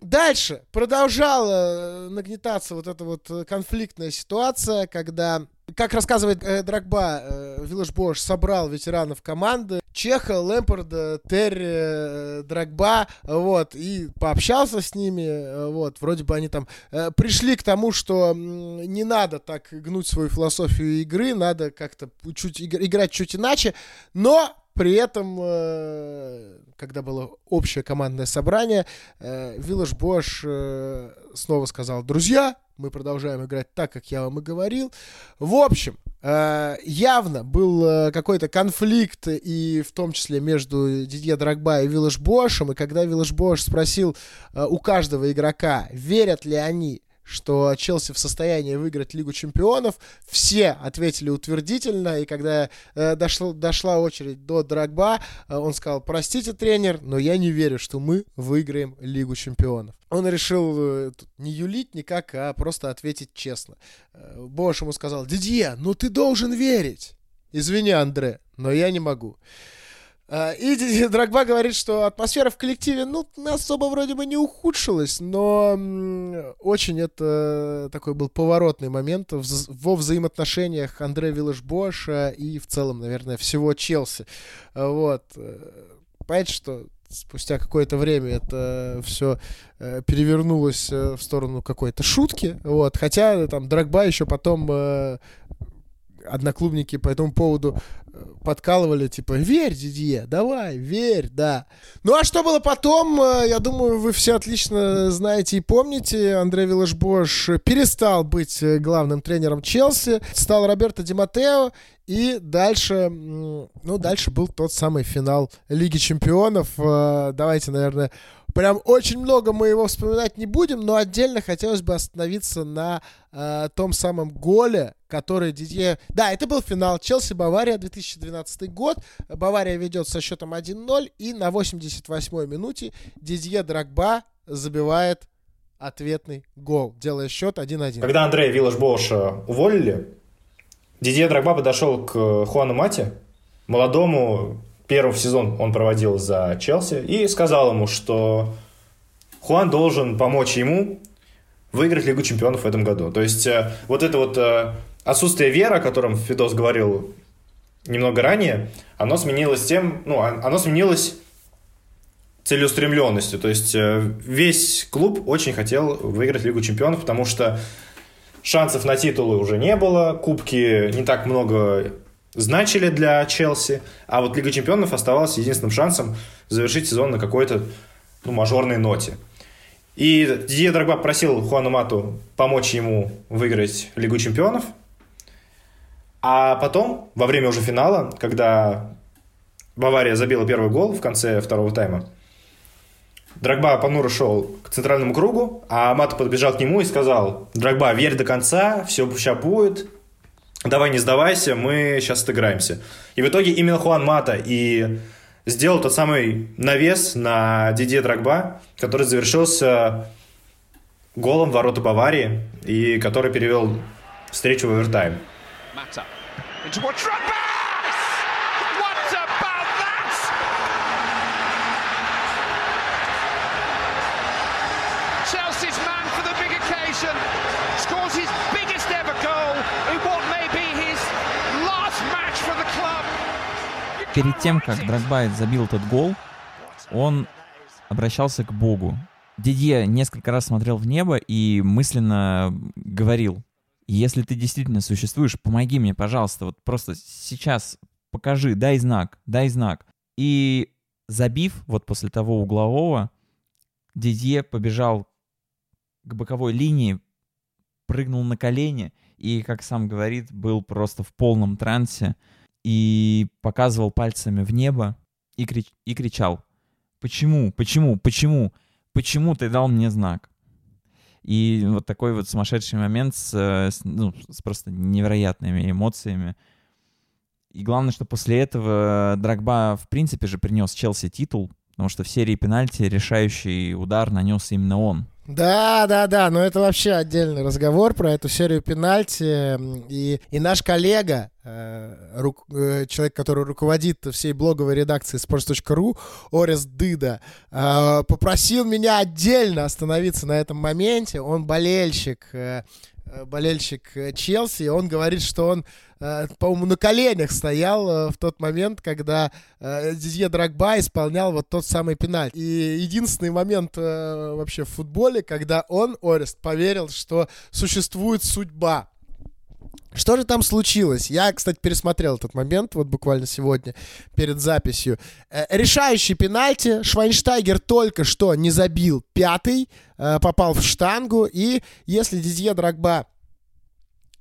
Дальше продолжала э, нагнетаться вот эта вот э, конфликтная ситуация, когда, как рассказывает э, Драгба, э, Виллаж Бош собрал ветеранов команды, Чеха, Лэмпорда, Терри, э, Драгба, вот, и пообщался с ними, э, вот, вроде бы они там э, пришли к тому, что не надо так гнуть свою философию игры, надо как-то чуть играть чуть иначе, но при этом, э, когда было общее командное собрание, э, Виллаж Бош э, снова сказал, друзья, Мы продолжаем играть так, как я вам и говорил. В общем, явно был какой-то конфликт, и в том числе между Дидье Драгба и Виллаж Бошем. И когда Виллаж Бош спросил у каждого игрока, верят ли они что Челси в состоянии выиграть Лигу Чемпионов. Все ответили утвердительно, и когда э, дошло, дошла очередь до Драгба, э, он сказал, простите, тренер, но я не верю, что мы выиграем Лигу Чемпионов. Он решил э, не юлить никак, а просто ответить честно. Э, Бош ему сказал, Дидье, ну ты должен верить. Извини, Андре, но я не могу. А, и Драгба говорит, что атмосфера в коллективе, ну, особо вроде бы не ухудшилась, но очень это такой был поворотный момент во взаимоотношениях Андре Виллаш-Боша и в целом, наверное, всего Челси. А, вот. Понятно, что спустя какое-то время это все э, перевернулось э, в сторону какой-то шутки, вот, хотя там Драгба еще потом э, одноклубники по этому поводу э, подкалывали, типа, верь, Дидье, давай, верь, да. Ну а что было потом, э, я думаю, вы все отлично знаете и помните. Андрей Виллашбош перестал быть э, главным тренером Челси, стал Роберто Ди Матео, и дальше, ну, дальше был тот самый финал Лиги Чемпионов. Давайте, наверное, Прям очень много мы его вспоминать не будем, но отдельно хотелось бы остановиться на э, том самом голе, который Дидье... Да, это был финал Челси-Бавария 2012 год. Бавария ведет со счетом 1-0, и на 88-й минуте Дидье Драгба забивает ответный гол, делая счет 1-1. Когда Андрея Виллаш-Боуша уволили, Дидье Драгба подошел к Хуану Мати, молодому первый сезон он проводил за Челси, и сказал ему, что Хуан должен помочь ему выиграть Лигу Чемпионов в этом году. То есть э, вот это вот э, отсутствие веры, о котором Фидос говорил немного ранее, оно сменилось тем, ну, оно сменилось целеустремленностью. То есть э, весь клуб очень хотел выиграть Лигу Чемпионов, потому что шансов на титулы уже не было, кубки не так много значили для Челси, а вот Лига Чемпионов оставалась единственным шансом завершить сезон на какой-то ну, мажорной ноте. И Дидье Драгба просил Хуану Мату помочь ему выиграть Лигу Чемпионов. А потом, во время уже финала, когда Бавария забила первый гол в конце второго тайма, Драгба понуро шел к центральному кругу, а Мата подбежал к нему и сказал, Драгба, верь до конца, все сейчас будет, давай не сдавайся, мы сейчас отыграемся. И в итоге именно Хуан Мата и сделал тот самый навес на Дидье Драгба, который завершился голом ворота Баварии и который перевел встречу в овертайм. Мата. Перед тем, как Драгбайт забил этот гол, он обращался к Богу. Дидье несколько раз смотрел в небо и мысленно говорил, если ты действительно существуешь, помоги мне, пожалуйста, вот просто сейчас покажи, дай знак, дай знак. И забив вот после того углового, Дидье побежал к боковой линии, прыгнул на колени и, как сам говорит, был просто в полном трансе и показывал пальцами в небо и, крич и кричал «Почему? Почему? Почему? Почему ты дал мне знак?» И вот такой вот сумасшедший момент с, с, ну, с просто невероятными эмоциями. И главное, что после этого Драгба в принципе же принес Челси титул, потому что в серии пенальти решающий удар нанес именно он. Да, да, да, но это вообще отдельный разговор про эту серию пенальти. И, и наш коллега, э, ру, э, человек, который руководит всей блоговой редакцией sports.ru, Орес Дыда, э, попросил меня отдельно остановиться на этом моменте. Он болельщик э, болельщик э, Челси, он говорит, что он, э, по-моему, на коленях стоял в тот момент, когда Дидье Драгба исполнял вот тот самый пеналь. И единственный момент вообще в футболе, когда он, Орест, поверил, что существует судьба. Что же там случилось? Я, кстати, пересмотрел этот момент вот буквально сегодня перед записью. Э, решающий пенальти. Швайнштайгер только что не забил пятый, э, попал в штангу. И если Дидье Драгба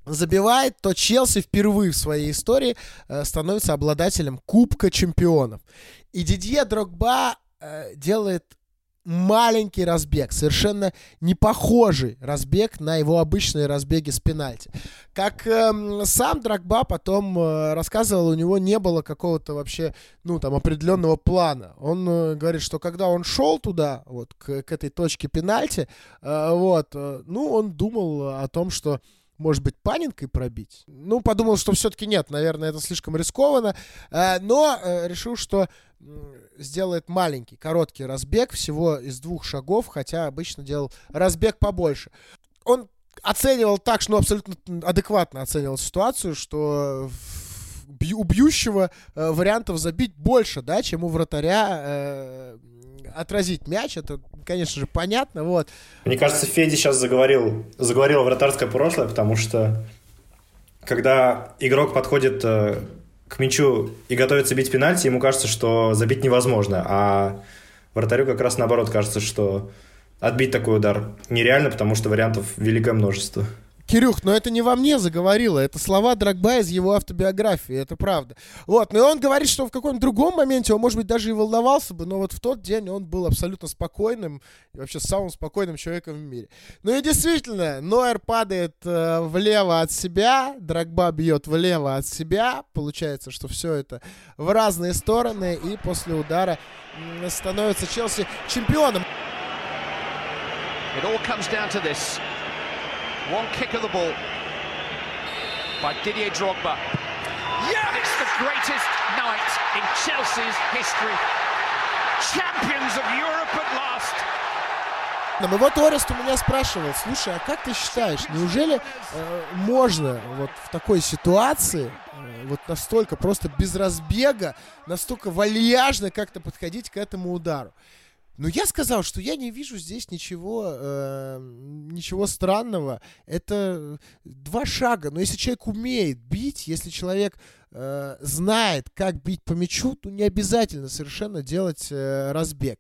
забивает, то Челси впервые в своей истории э, становится обладателем Кубка чемпионов. И Дидье Дрогба делает маленький разбег, совершенно не похожий разбег на его обычные разбеги с пенальти. Как э, сам Драгба потом э, рассказывал, у него не было какого-то вообще, ну, там, определенного плана. Он э, говорит, что когда он шел туда, вот, к, к этой точке пенальти, э, вот, э, ну, он думал о том, что может быть, панинкой пробить. Ну, подумал, что все-таки нет, наверное, это слишком рискованно. Э, но э, решил, что сделает маленький, короткий разбег всего из двух шагов, хотя обычно делал разбег побольше. Он оценивал так, что ну, абсолютно адекватно оценивал ситуацию, что у бьющего э, вариантов забить больше, да, чем у вратаря отразить мяч. Это, конечно же, понятно. Вот. Мне кажется, Феди сейчас заговорил, заговорил вратарское прошлое, потому что когда игрок подходит э, к мячу и готовится бить пенальти, ему кажется, что забить невозможно, а вратарю как раз наоборот кажется, что отбить такой удар нереально, потому что вариантов великое множество. Кирюх, но это не во мне заговорило, это слова Драгба из его автобиографии, это правда. Вот, но он говорит, что в каком-то другом моменте он, может быть, даже и волновался бы, но вот в тот день он был абсолютно спокойным и вообще самым спокойным человеком в мире. Ну и действительно, Нойер падает э, влево от себя, Драгба бьет влево от себя, получается, что все это в разные стороны, и после удара становится Челси чемпионом. It all comes down to this. One kick of the ball by Didier Drogba. Yeah! It's the greatest night in Chelsea's history. Champions of Europe at last. Ну, вот Орест у меня спрашивал, слушай, а как ты считаешь, неужели э, можно вот в такой ситуации э, вот настолько просто без разбега, настолько вальяжно как-то подходить к этому удару? Но я сказал, что я не вижу здесь ничего, э, ничего странного. Это два шага. Но если человек умеет бить, если человек э, знает, как бить по мячу, то не обязательно совершенно делать э, разбег.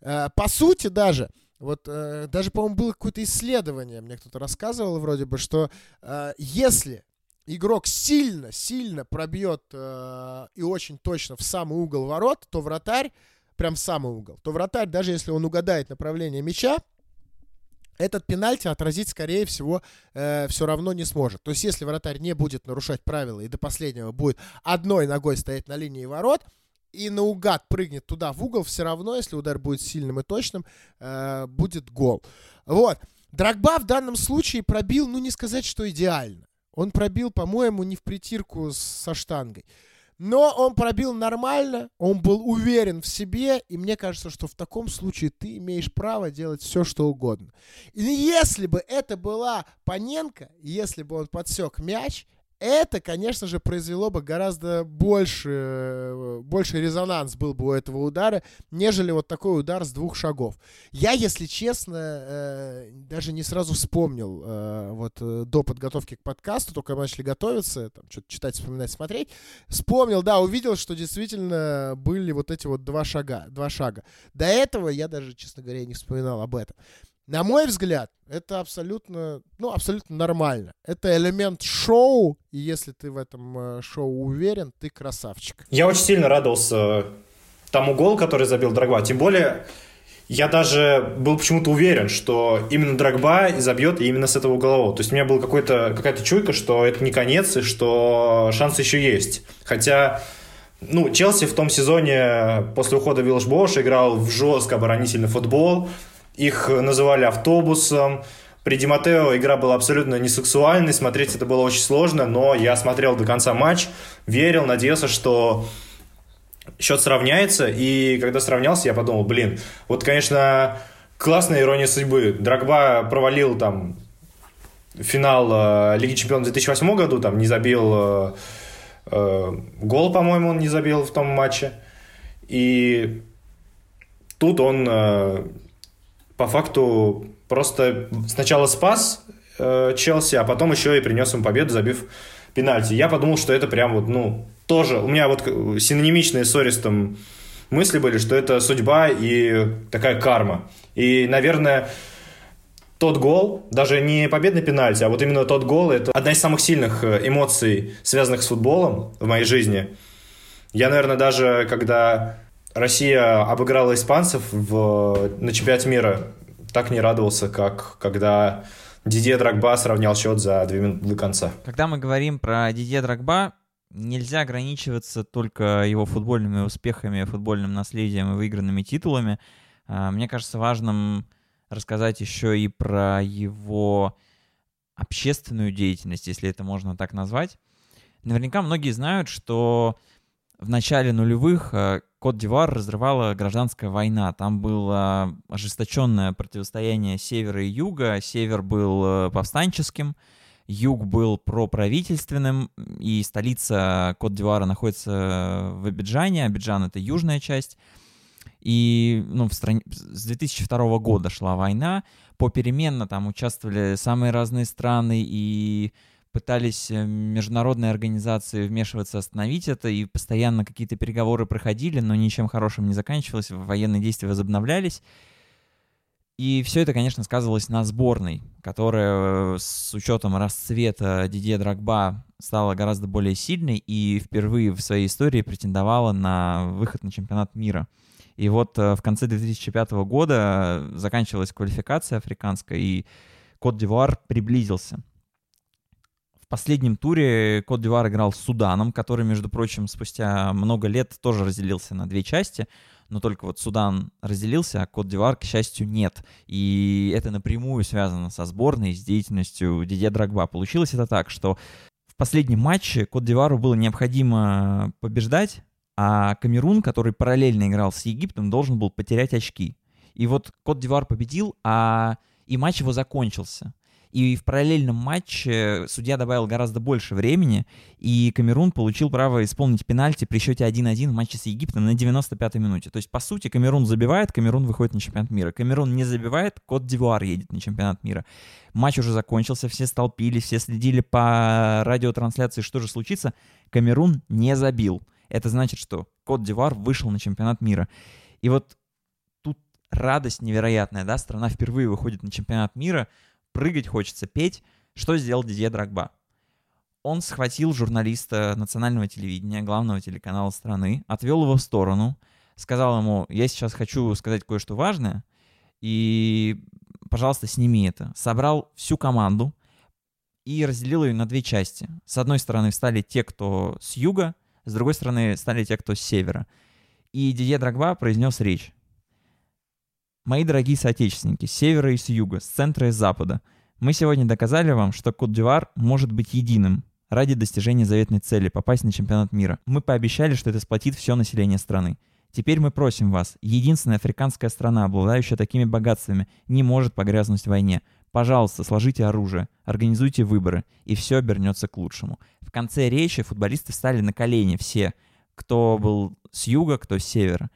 Э, по сути даже, вот э, даже, по-моему, было какое-то исследование, мне кто-то рассказывал вроде бы, что э, если игрок сильно-сильно пробьет э, и очень точно в самый угол ворот, то вратарь прям самый угол, то вратарь, даже если он угадает направление мяча, этот пенальти отразить, скорее всего, э, все равно не сможет. То есть, если вратарь не будет нарушать правила и до последнего будет одной ногой стоять на линии ворот, и наугад прыгнет туда в угол, все равно, если удар будет сильным и точным, э, будет гол. Вот. Драгба в данном случае пробил, ну не сказать, что идеально. Он пробил, по-моему, не в притирку со штангой. Но он пробил нормально, он был уверен в себе, и мне кажется, что в таком случае ты имеешь право делать все, что угодно. И если бы это была Паненко, если бы он подсек мяч, это, конечно же, произвело бы гораздо больше, э, больше резонанс был бы у этого удара, нежели вот такой удар с двух шагов. Я, если честно, э, даже не сразу вспомнил э, вот до подготовки к подкасту, только мы начали готовиться, там что-то читать, вспоминать, смотреть, вспомнил, да, увидел, что действительно были вот эти вот два шага, два шага. До этого я даже, честно говоря, не вспоминал об этом. На мой взгляд, это абсолютно, ну, абсолютно нормально. Это элемент шоу, и если ты в этом э, шоу уверен, ты красавчик. Я очень сильно радовался тому голу, который забил Драгба. Тем более, я даже был почему-то уверен, что именно Драгба и забьет именно с этого углового. То есть у меня была какая-то чуйка, что это не конец, и что шанс еще есть. Хотя ну, Челси в том сезоне после ухода Виллаж Бош играл в жестко оборонительный футбол, их называли автобусом. При Диматео игра была абсолютно не сексуальной, смотреть это было очень сложно, но я смотрел до конца матч, верил, надеялся, что счет сравняется, и когда сравнялся, я подумал, блин, вот, конечно, классная ирония судьбы. Драгба провалил там финал э, Лиги Чемпионов в 2008 году, там не забил э, э, гол, по-моему, он не забил в том матче. И тут он э, по факту просто сначала спас э, Челси, а потом еще и принес им победу, забив пенальти. Я подумал, что это прям вот, ну, тоже... У меня вот синонимичные с Ористом мысли были, что это судьба и такая карма. И, наверное, тот гол, даже не победный пенальти, а вот именно тот гол, это одна из самых сильных э, эмоций, связанных с футболом в моей жизни. Я, наверное, даже когда Россия обыграла испанцев в, на чемпионате мира, так не радовался, как когда Дидье Драгба сравнял счет за две минуты до конца. Когда мы говорим про Дидье Драгба, нельзя ограничиваться только его футбольными успехами, футбольным наследием и выигранными титулами. А, мне кажется важным рассказать еще и про его общественную деятельность, если это можно так назвать. Наверняка многие знают, что в начале нулевых э, Кот-Дивуар разрывала гражданская война. Там было ожесточенное противостояние севера и юга. Север был э, повстанческим, юг был проправительственным, и столица Кот-Дивуара находится в Абиджане. Абиджан — это южная часть. И ну, в стране... с 2002 года шла война. Попеременно там участвовали самые разные страны, и пытались э, международные организации вмешиваться, остановить это, и постоянно какие-то переговоры проходили, но ничем хорошим не заканчивалось, военные действия возобновлялись. И все это, конечно, сказывалось на сборной, которая э, с учетом расцвета Дидье Драгба стала гораздо более сильной и впервые в своей истории претендовала на выход на чемпионат мира. И вот э, в конце 2005 года заканчивалась квалификация африканская, и Кот-Дивуар приблизился в последнем туре Кот Дивар играл с Суданом, который, между прочим, спустя много лет тоже разделился на две части, но только вот Судан разделился, а Кот Дивар, к счастью, нет. И это напрямую связано со сборной, с деятельностью Дидье Драгба. Получилось это так, что в последнем матче Кот Дивару было необходимо побеждать, а Камерун, который параллельно играл с Египтом, должен был потерять очки. И вот Кот Дивар победил, а и матч его закончился. И в параллельном матче судья добавил гораздо больше времени, и Камерун получил право исполнить пенальти при счете 1-1 в матче с Египтом на 95-й минуте. То есть, по сути, Камерун забивает, Камерун выходит на чемпионат мира. Камерун не забивает, Кот Дивуар едет на чемпионат мира. Матч уже закончился, все столпились, все следили по радиотрансляции, что же случится. Камерун не забил. Это значит, что Кот Дивуар вышел на чемпионат мира. И вот радость невероятная, да, страна впервые выходит на чемпионат мира — прыгать хочется, петь. Что сделал Дидье Драгба? Он схватил журналиста национального телевидения, главного телеканала страны, отвел его в сторону, сказал ему, я сейчас хочу сказать кое-что важное, и, пожалуйста, сними это. Собрал всю команду и разделил ее на две части. С одной стороны встали те, кто с юга, с другой стороны стали те, кто с севера. И Дидье Драгба произнес речь. Мои дорогие соотечественники, с севера и с юга, с центра и с запада, мы сегодня доказали вам, что Кот-Дивуар может быть единым ради достижения заветной цели – попасть на чемпионат мира. Мы пообещали, что это сплотит все население страны. Теперь мы просим вас, единственная африканская страна, обладающая такими богатствами, не может погрязнуть в войне. Пожалуйста, сложите оружие, организуйте выборы, и все обернется к лучшему. В конце речи футболисты встали на колени все, кто был с юга, кто с севера.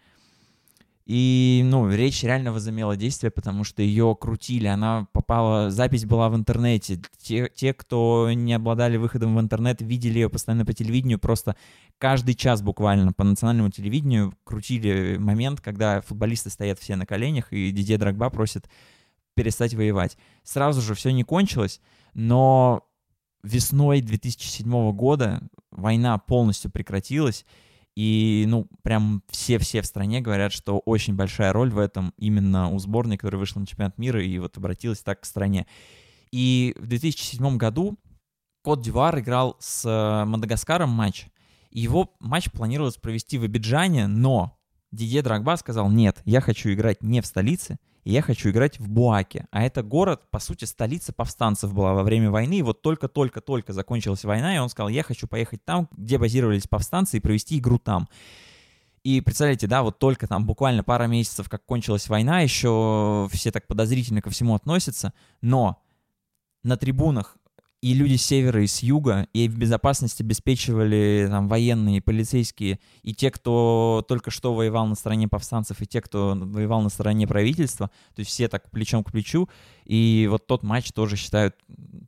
И, ну, речь реально возымела действие, потому что ее крутили, она попала, запись была в интернете. Те, те, кто не обладали выходом в интернет, видели ее постоянно по телевидению, просто каждый час буквально по национальному телевидению крутили момент, когда футболисты стоят все на коленях, и Дидье Драгба просит перестать воевать. Сразу же все не кончилось, но весной 2007 года война полностью прекратилась, и, ну, прям все-все в стране говорят, что очень большая роль в этом именно у сборной, которая вышла на чемпионат мира и вот обратилась так к стране. И в 2007 году Кот Дивар играл с э, Мадагаскаром матч. И его матч планировалось провести в Абиджане, но Дидье Драгба сказал, нет, я хочу играть не в столице, и я хочу играть в Буаке. А это город, по сути, столица повстанцев была во время войны, и вот только-только-только закончилась война, и он сказал, я хочу поехать там, где базировались повстанцы, и провести игру там. И представляете, да, вот только там буквально пара месяцев, как кончилась война, еще все так подозрительно ко всему относятся, но на трибунах и люди с севера и с юга, и в безопасность обеспечивали там военные, полицейские, и те, кто только что воевал на стороне повстанцев, и те, кто воевал на стороне правительства, то есть все так плечом к плечу, и вот тот матч тоже считают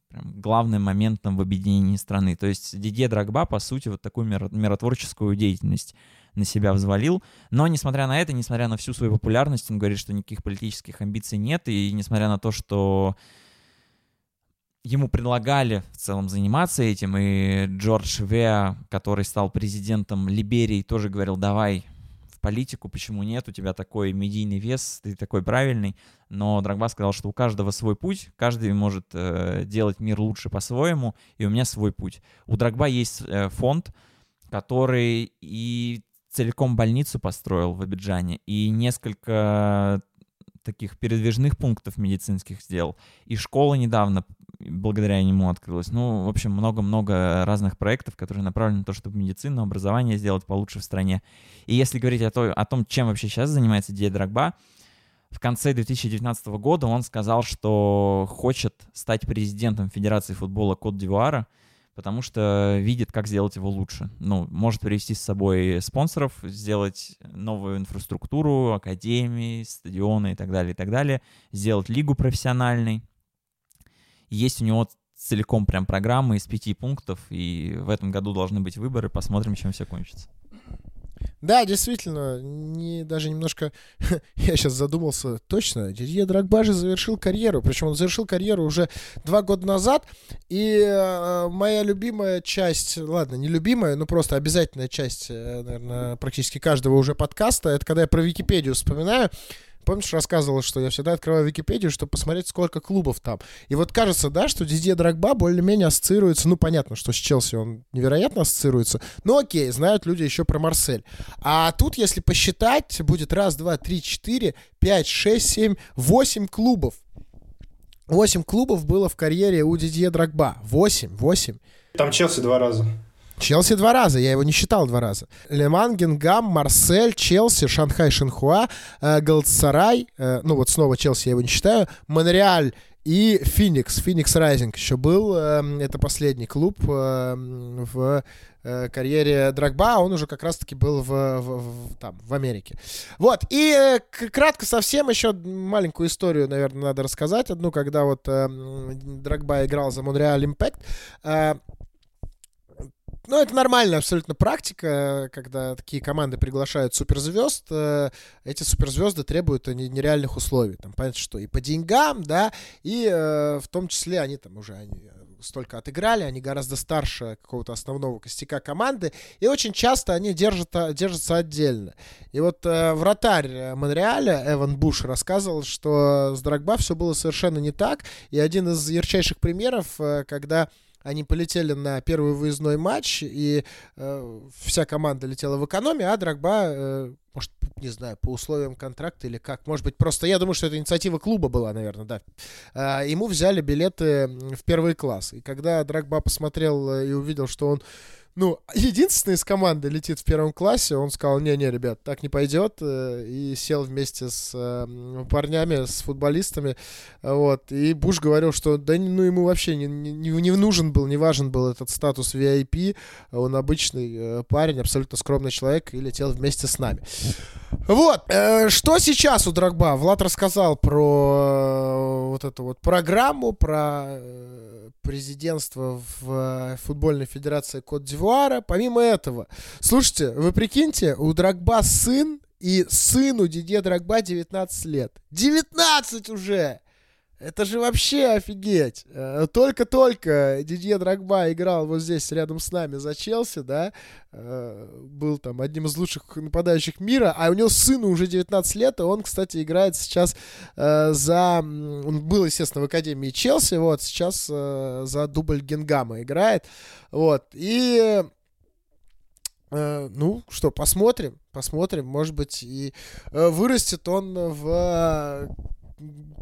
прям, главным моментом в объединении страны. То есть Дидье Драгба, по сути, вот такую миротворческую деятельность на себя взвалил. Но, несмотря на это, несмотря на всю свою популярность, он говорит, что никаких политических амбиций нет, и несмотря на то, что ему предлагали в целом заниматься этим, и Джордж Веа, который стал президентом Либерии, тоже говорил, давай в политику, почему нет, у тебя такой медийный вес, ты такой правильный, но Драгба сказал, что у каждого свой путь, каждый может э, делать мир лучше по-своему, и у меня свой путь. У Драгба есть э, фонд, который и целиком больницу построил в Абиджане, и несколько таких передвижных пунктов медицинских сделал. И школа недавно благодаря нему открылась. Ну, в общем, много-много разных проектов, которые направлены на то, чтобы медицину, образование сделать получше в стране. И если говорить о, той, о том, чем вообще сейчас занимается Дия Драгба, в конце 2019 года он сказал, что хочет стать президентом Федерации футбола Кот-Дивуара, потому что видит, как сделать его лучше. Ну, может привести с собой спонсоров, сделать новую инфраструктуру, академии, стадионы и так далее, и так далее, сделать лигу профессиональной. Есть у него целиком прям программа из пяти пунктов, и в этом году должны быть выборы, посмотрим, чем все кончится. Да, действительно, не, даже немножко... я сейчас задумался, точно, Дидье Драгба же завершил карьеру, причем он завершил карьеру уже два года назад, и э, моя любимая часть, ладно, не любимая, но просто обязательная часть, э, наверное, практически каждого уже подкаста, это когда я про Википедию вспоминаю, Помнишь, рассказывал, что я всегда открываю Википедию, чтобы посмотреть, сколько клубов там. И вот кажется, да, что Дидье Драгба более-менее ассоциируется, ну, понятно, что с Челси он невероятно ассоциируется, но окей, знают люди еще про Марсель. А тут, если посчитать, будет раз, два, три, четыре, пять, шесть, семь, восемь клубов. Восемь клубов было в карьере у Дидье Драгба. Восемь, восемь. Там Челси два раза. Челси два раза, я его не считал два раза. Леман, Генгам, Марсель, Челси, Шанхай, Шинхуа, э, э, ну вот снова Челси я его не считаю, Монреаль и Феникс, Феникс Райзинг еще был, э, это последний клуб э, в э, карьере Драгба, он уже как раз-таки был в, в, в, там, в Америке. Вот, и кратко совсем еще маленькую историю, наверное, надо рассказать одну, когда вот э, Драгба играл за Монреаль Импект, ну, это нормальная абсолютно практика, когда такие команды приглашают суперзвезд. Э, эти суперзвезды требуют нереальных условий. Там, понятно, что и по деньгам, да, и э, в том числе они там уже они столько отыграли, они гораздо старше какого-то основного костяка команды, и очень часто они держат, держатся отдельно. И вот э, вратарь Монреаля, Эван Буш, рассказывал, что с Драгба все было совершенно не так, и один из ярчайших примеров, э, когда они полетели на первый выездной матч, и э, вся команда летела в экономе, а Драгба, э, может, не знаю, по условиям контракта или как, может быть, просто, я думаю, что это инициатива клуба была, наверное, да. Э, ему взяли билеты в первый класс, и когда Драгба посмотрел э, и увидел, что он ну, единственный из команды летит в первом классе, он сказал, не-не, ребят, так не пойдет, э, и сел вместе с э, парнями, с футболистами, вот, и Буш говорил, что да, ну, ему вообще не, не, не нужен был, не важен был этот статус VIP, он обычный парень, абсолютно скромный человек, и летел вместе с нами. Вот, что сейчас у Драгба? Влад рассказал про вот эту вот программу, про президентство в футбольной федерации Кот-Дивуара. Помимо этого, слушайте, вы прикиньте, у Драгба сын, и сыну Дидье Драгба 19 лет. 19 уже! Это же вообще офигеть. Э, только-только Дидье Драгба играл вот здесь рядом с нами за Челси, да, э, был там одним из лучших нападающих мира, а у него сыну уже 19 лет, и он, кстати, играет сейчас э, за... Он был, естественно, в Академии Челси, вот, сейчас за дубль Генгама играет, вот, и... Ну, что, посмотрим, посмотрим, может быть, и вырастет он в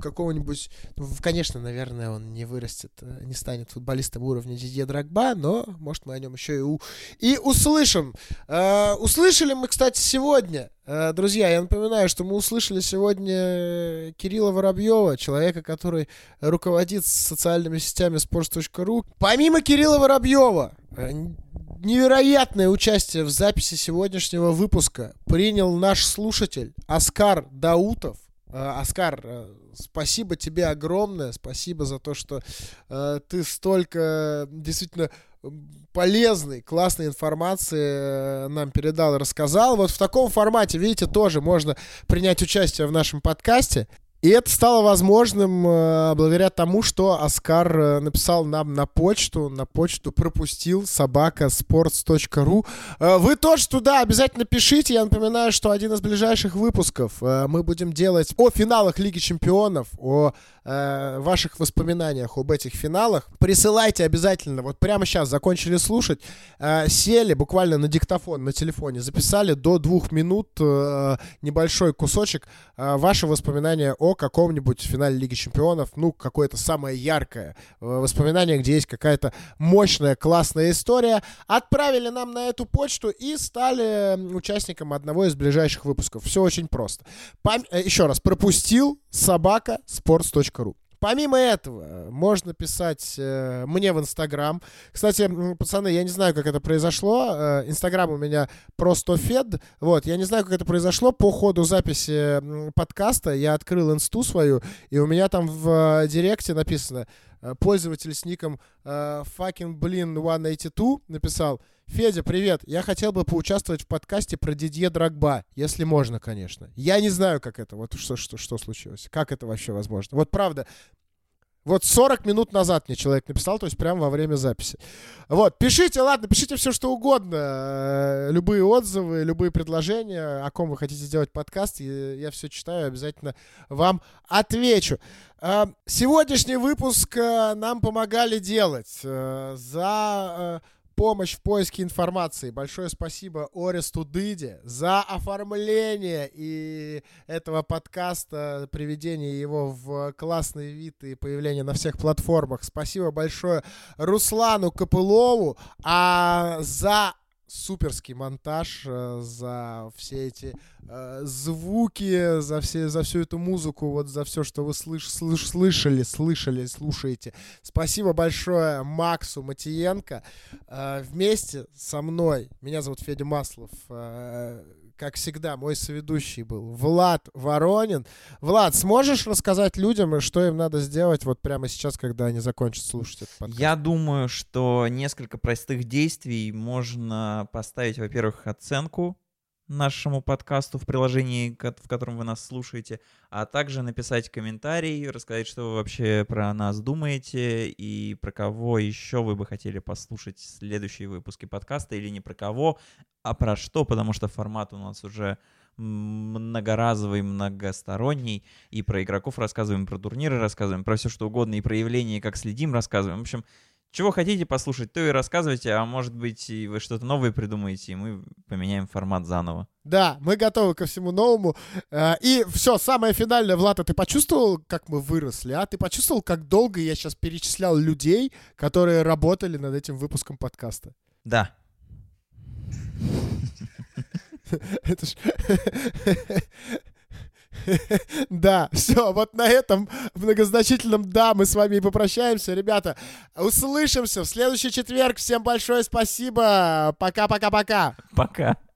какого-нибудь... Ну, конечно, наверное, он не вырастет, э, не станет футболистом уровня Дидье Драгба, но, может, мы о нем еще и, у... и услышим. Э, услышали мы, кстати, сегодня, э, друзья, я напоминаю, что мы услышали сегодня Кирилла Воробьева, человека, который руководит социальными сетями sports.ru. Помимо Кирилла Воробьева, э, невероятное участие в записи сегодняшнего выпуска принял наш слушатель Оскар Даутов. Э, Оскар, э, спасибо тебе огромное, спасибо за то, что э, ты столько действительно полезной, классной информации нам передал и рассказал. Вот в таком формате, видите, тоже можно принять участие в нашем подкасте. И это стало возможным э, благодаря тому, что Оскар э, написал нам на почту, на почту пропустил собака sports.ru. Э, вы тоже туда обязательно пишите. Я напоминаю, что один из ближайших выпусков э, мы будем делать о финалах Лиги Чемпионов, о э, ваших воспоминаниях об этих финалах. Присылайте обязательно. Вот прямо сейчас закончили слушать, э, сели буквально на диктофон на телефоне, записали до двух минут небольшой кусочек ваши воспоминания о каком-нибудь финале Лиги Чемпионов, ну, какое-то самое яркое э, воспоминание, где есть какая-то мощная, классная история, отправили нам на эту почту и стали участником одного из ближайших выпусков. Все очень просто. Пом... Э, еще раз, пропустил собака sports.ru. Помимо этого, можно писать э, мне в Инстаграм. Кстати, пацаны, я не знаю, как это произошло. Э, Инстаграм у меня просто фед. Вот, я не знаю, как это произошло. По ходу записи подкаста я открыл инсту свою, и у меня там в э, директе написано э, пользователь с ником э, fucking блин 182 написал Федя, привет. Я хотел бы поучаствовать в подкасте про Дидье Драгба, если можно, конечно. Я не знаю, как это, вот что, что, что случилось. Как это вообще возможно? Вот правда, вот 40 минут назад мне человек написал, то есть прямо во время записи. Вот, пишите, ладно, пишите все, что угодно. Э, любые отзывы, любые предложения, о ком вы хотите сделать подкаст. Я все читаю, обязательно вам отвечу. Э, сегодняшний выпуск э, нам помогали делать за помощь в поиске информации. Большое спасибо Оресту Дыде за оформление и этого подкаста, приведение его в классный вид и появление на всех платформах. Спасибо большое Руслану Копылову, а за суперский монтаж, э, за все эти э, звуки, за, все, за всю эту музыку, вот за все, что вы слыш, слыш, слышали, слышали, слушаете. Спасибо большое Максу Матиенко. Э, вместе со мной, меня зовут Федя Маслов, как всегда, мой соведущий был Влад Воронин. Влад, сможешь рассказать людям, что им надо сделать вот прямо сейчас, когда они закончат слушать этот подкаст? Я думаю, что несколько простых действий можно поставить, во-первых, оценку нашему подкасту в приложении, в котором вы нас слушаете, а также написать комментарий, рассказать, что вы вообще про нас думаете и про кого еще вы бы хотели послушать следующие выпуски подкаста или не про кого, а про что, потому что формат у нас уже многоразовый, многосторонний, и про игроков рассказываем, про турниры рассказываем, про все что угодно, и про явления, как следим, рассказываем. В общем, чего хотите послушать, то и рассказывайте, а может быть, и вы что-то новое придумаете, и мы поменяем формат заново. Да, мы готовы ко всему новому. Э, и все, самое финальное, Влад, а ты почувствовал, как мы выросли, а? Ты почувствовал, как долго я сейчас перечислял людей, которые работали над этим выпуском подкаста? Да. Это ж... Да, все, вот на этом многозначительном «да» мы с вами и попрощаемся. Ребята, услышимся в следующий четверг. Всем большое спасибо. Пока-пока-пока. Пока. -пока, -пока. Пока.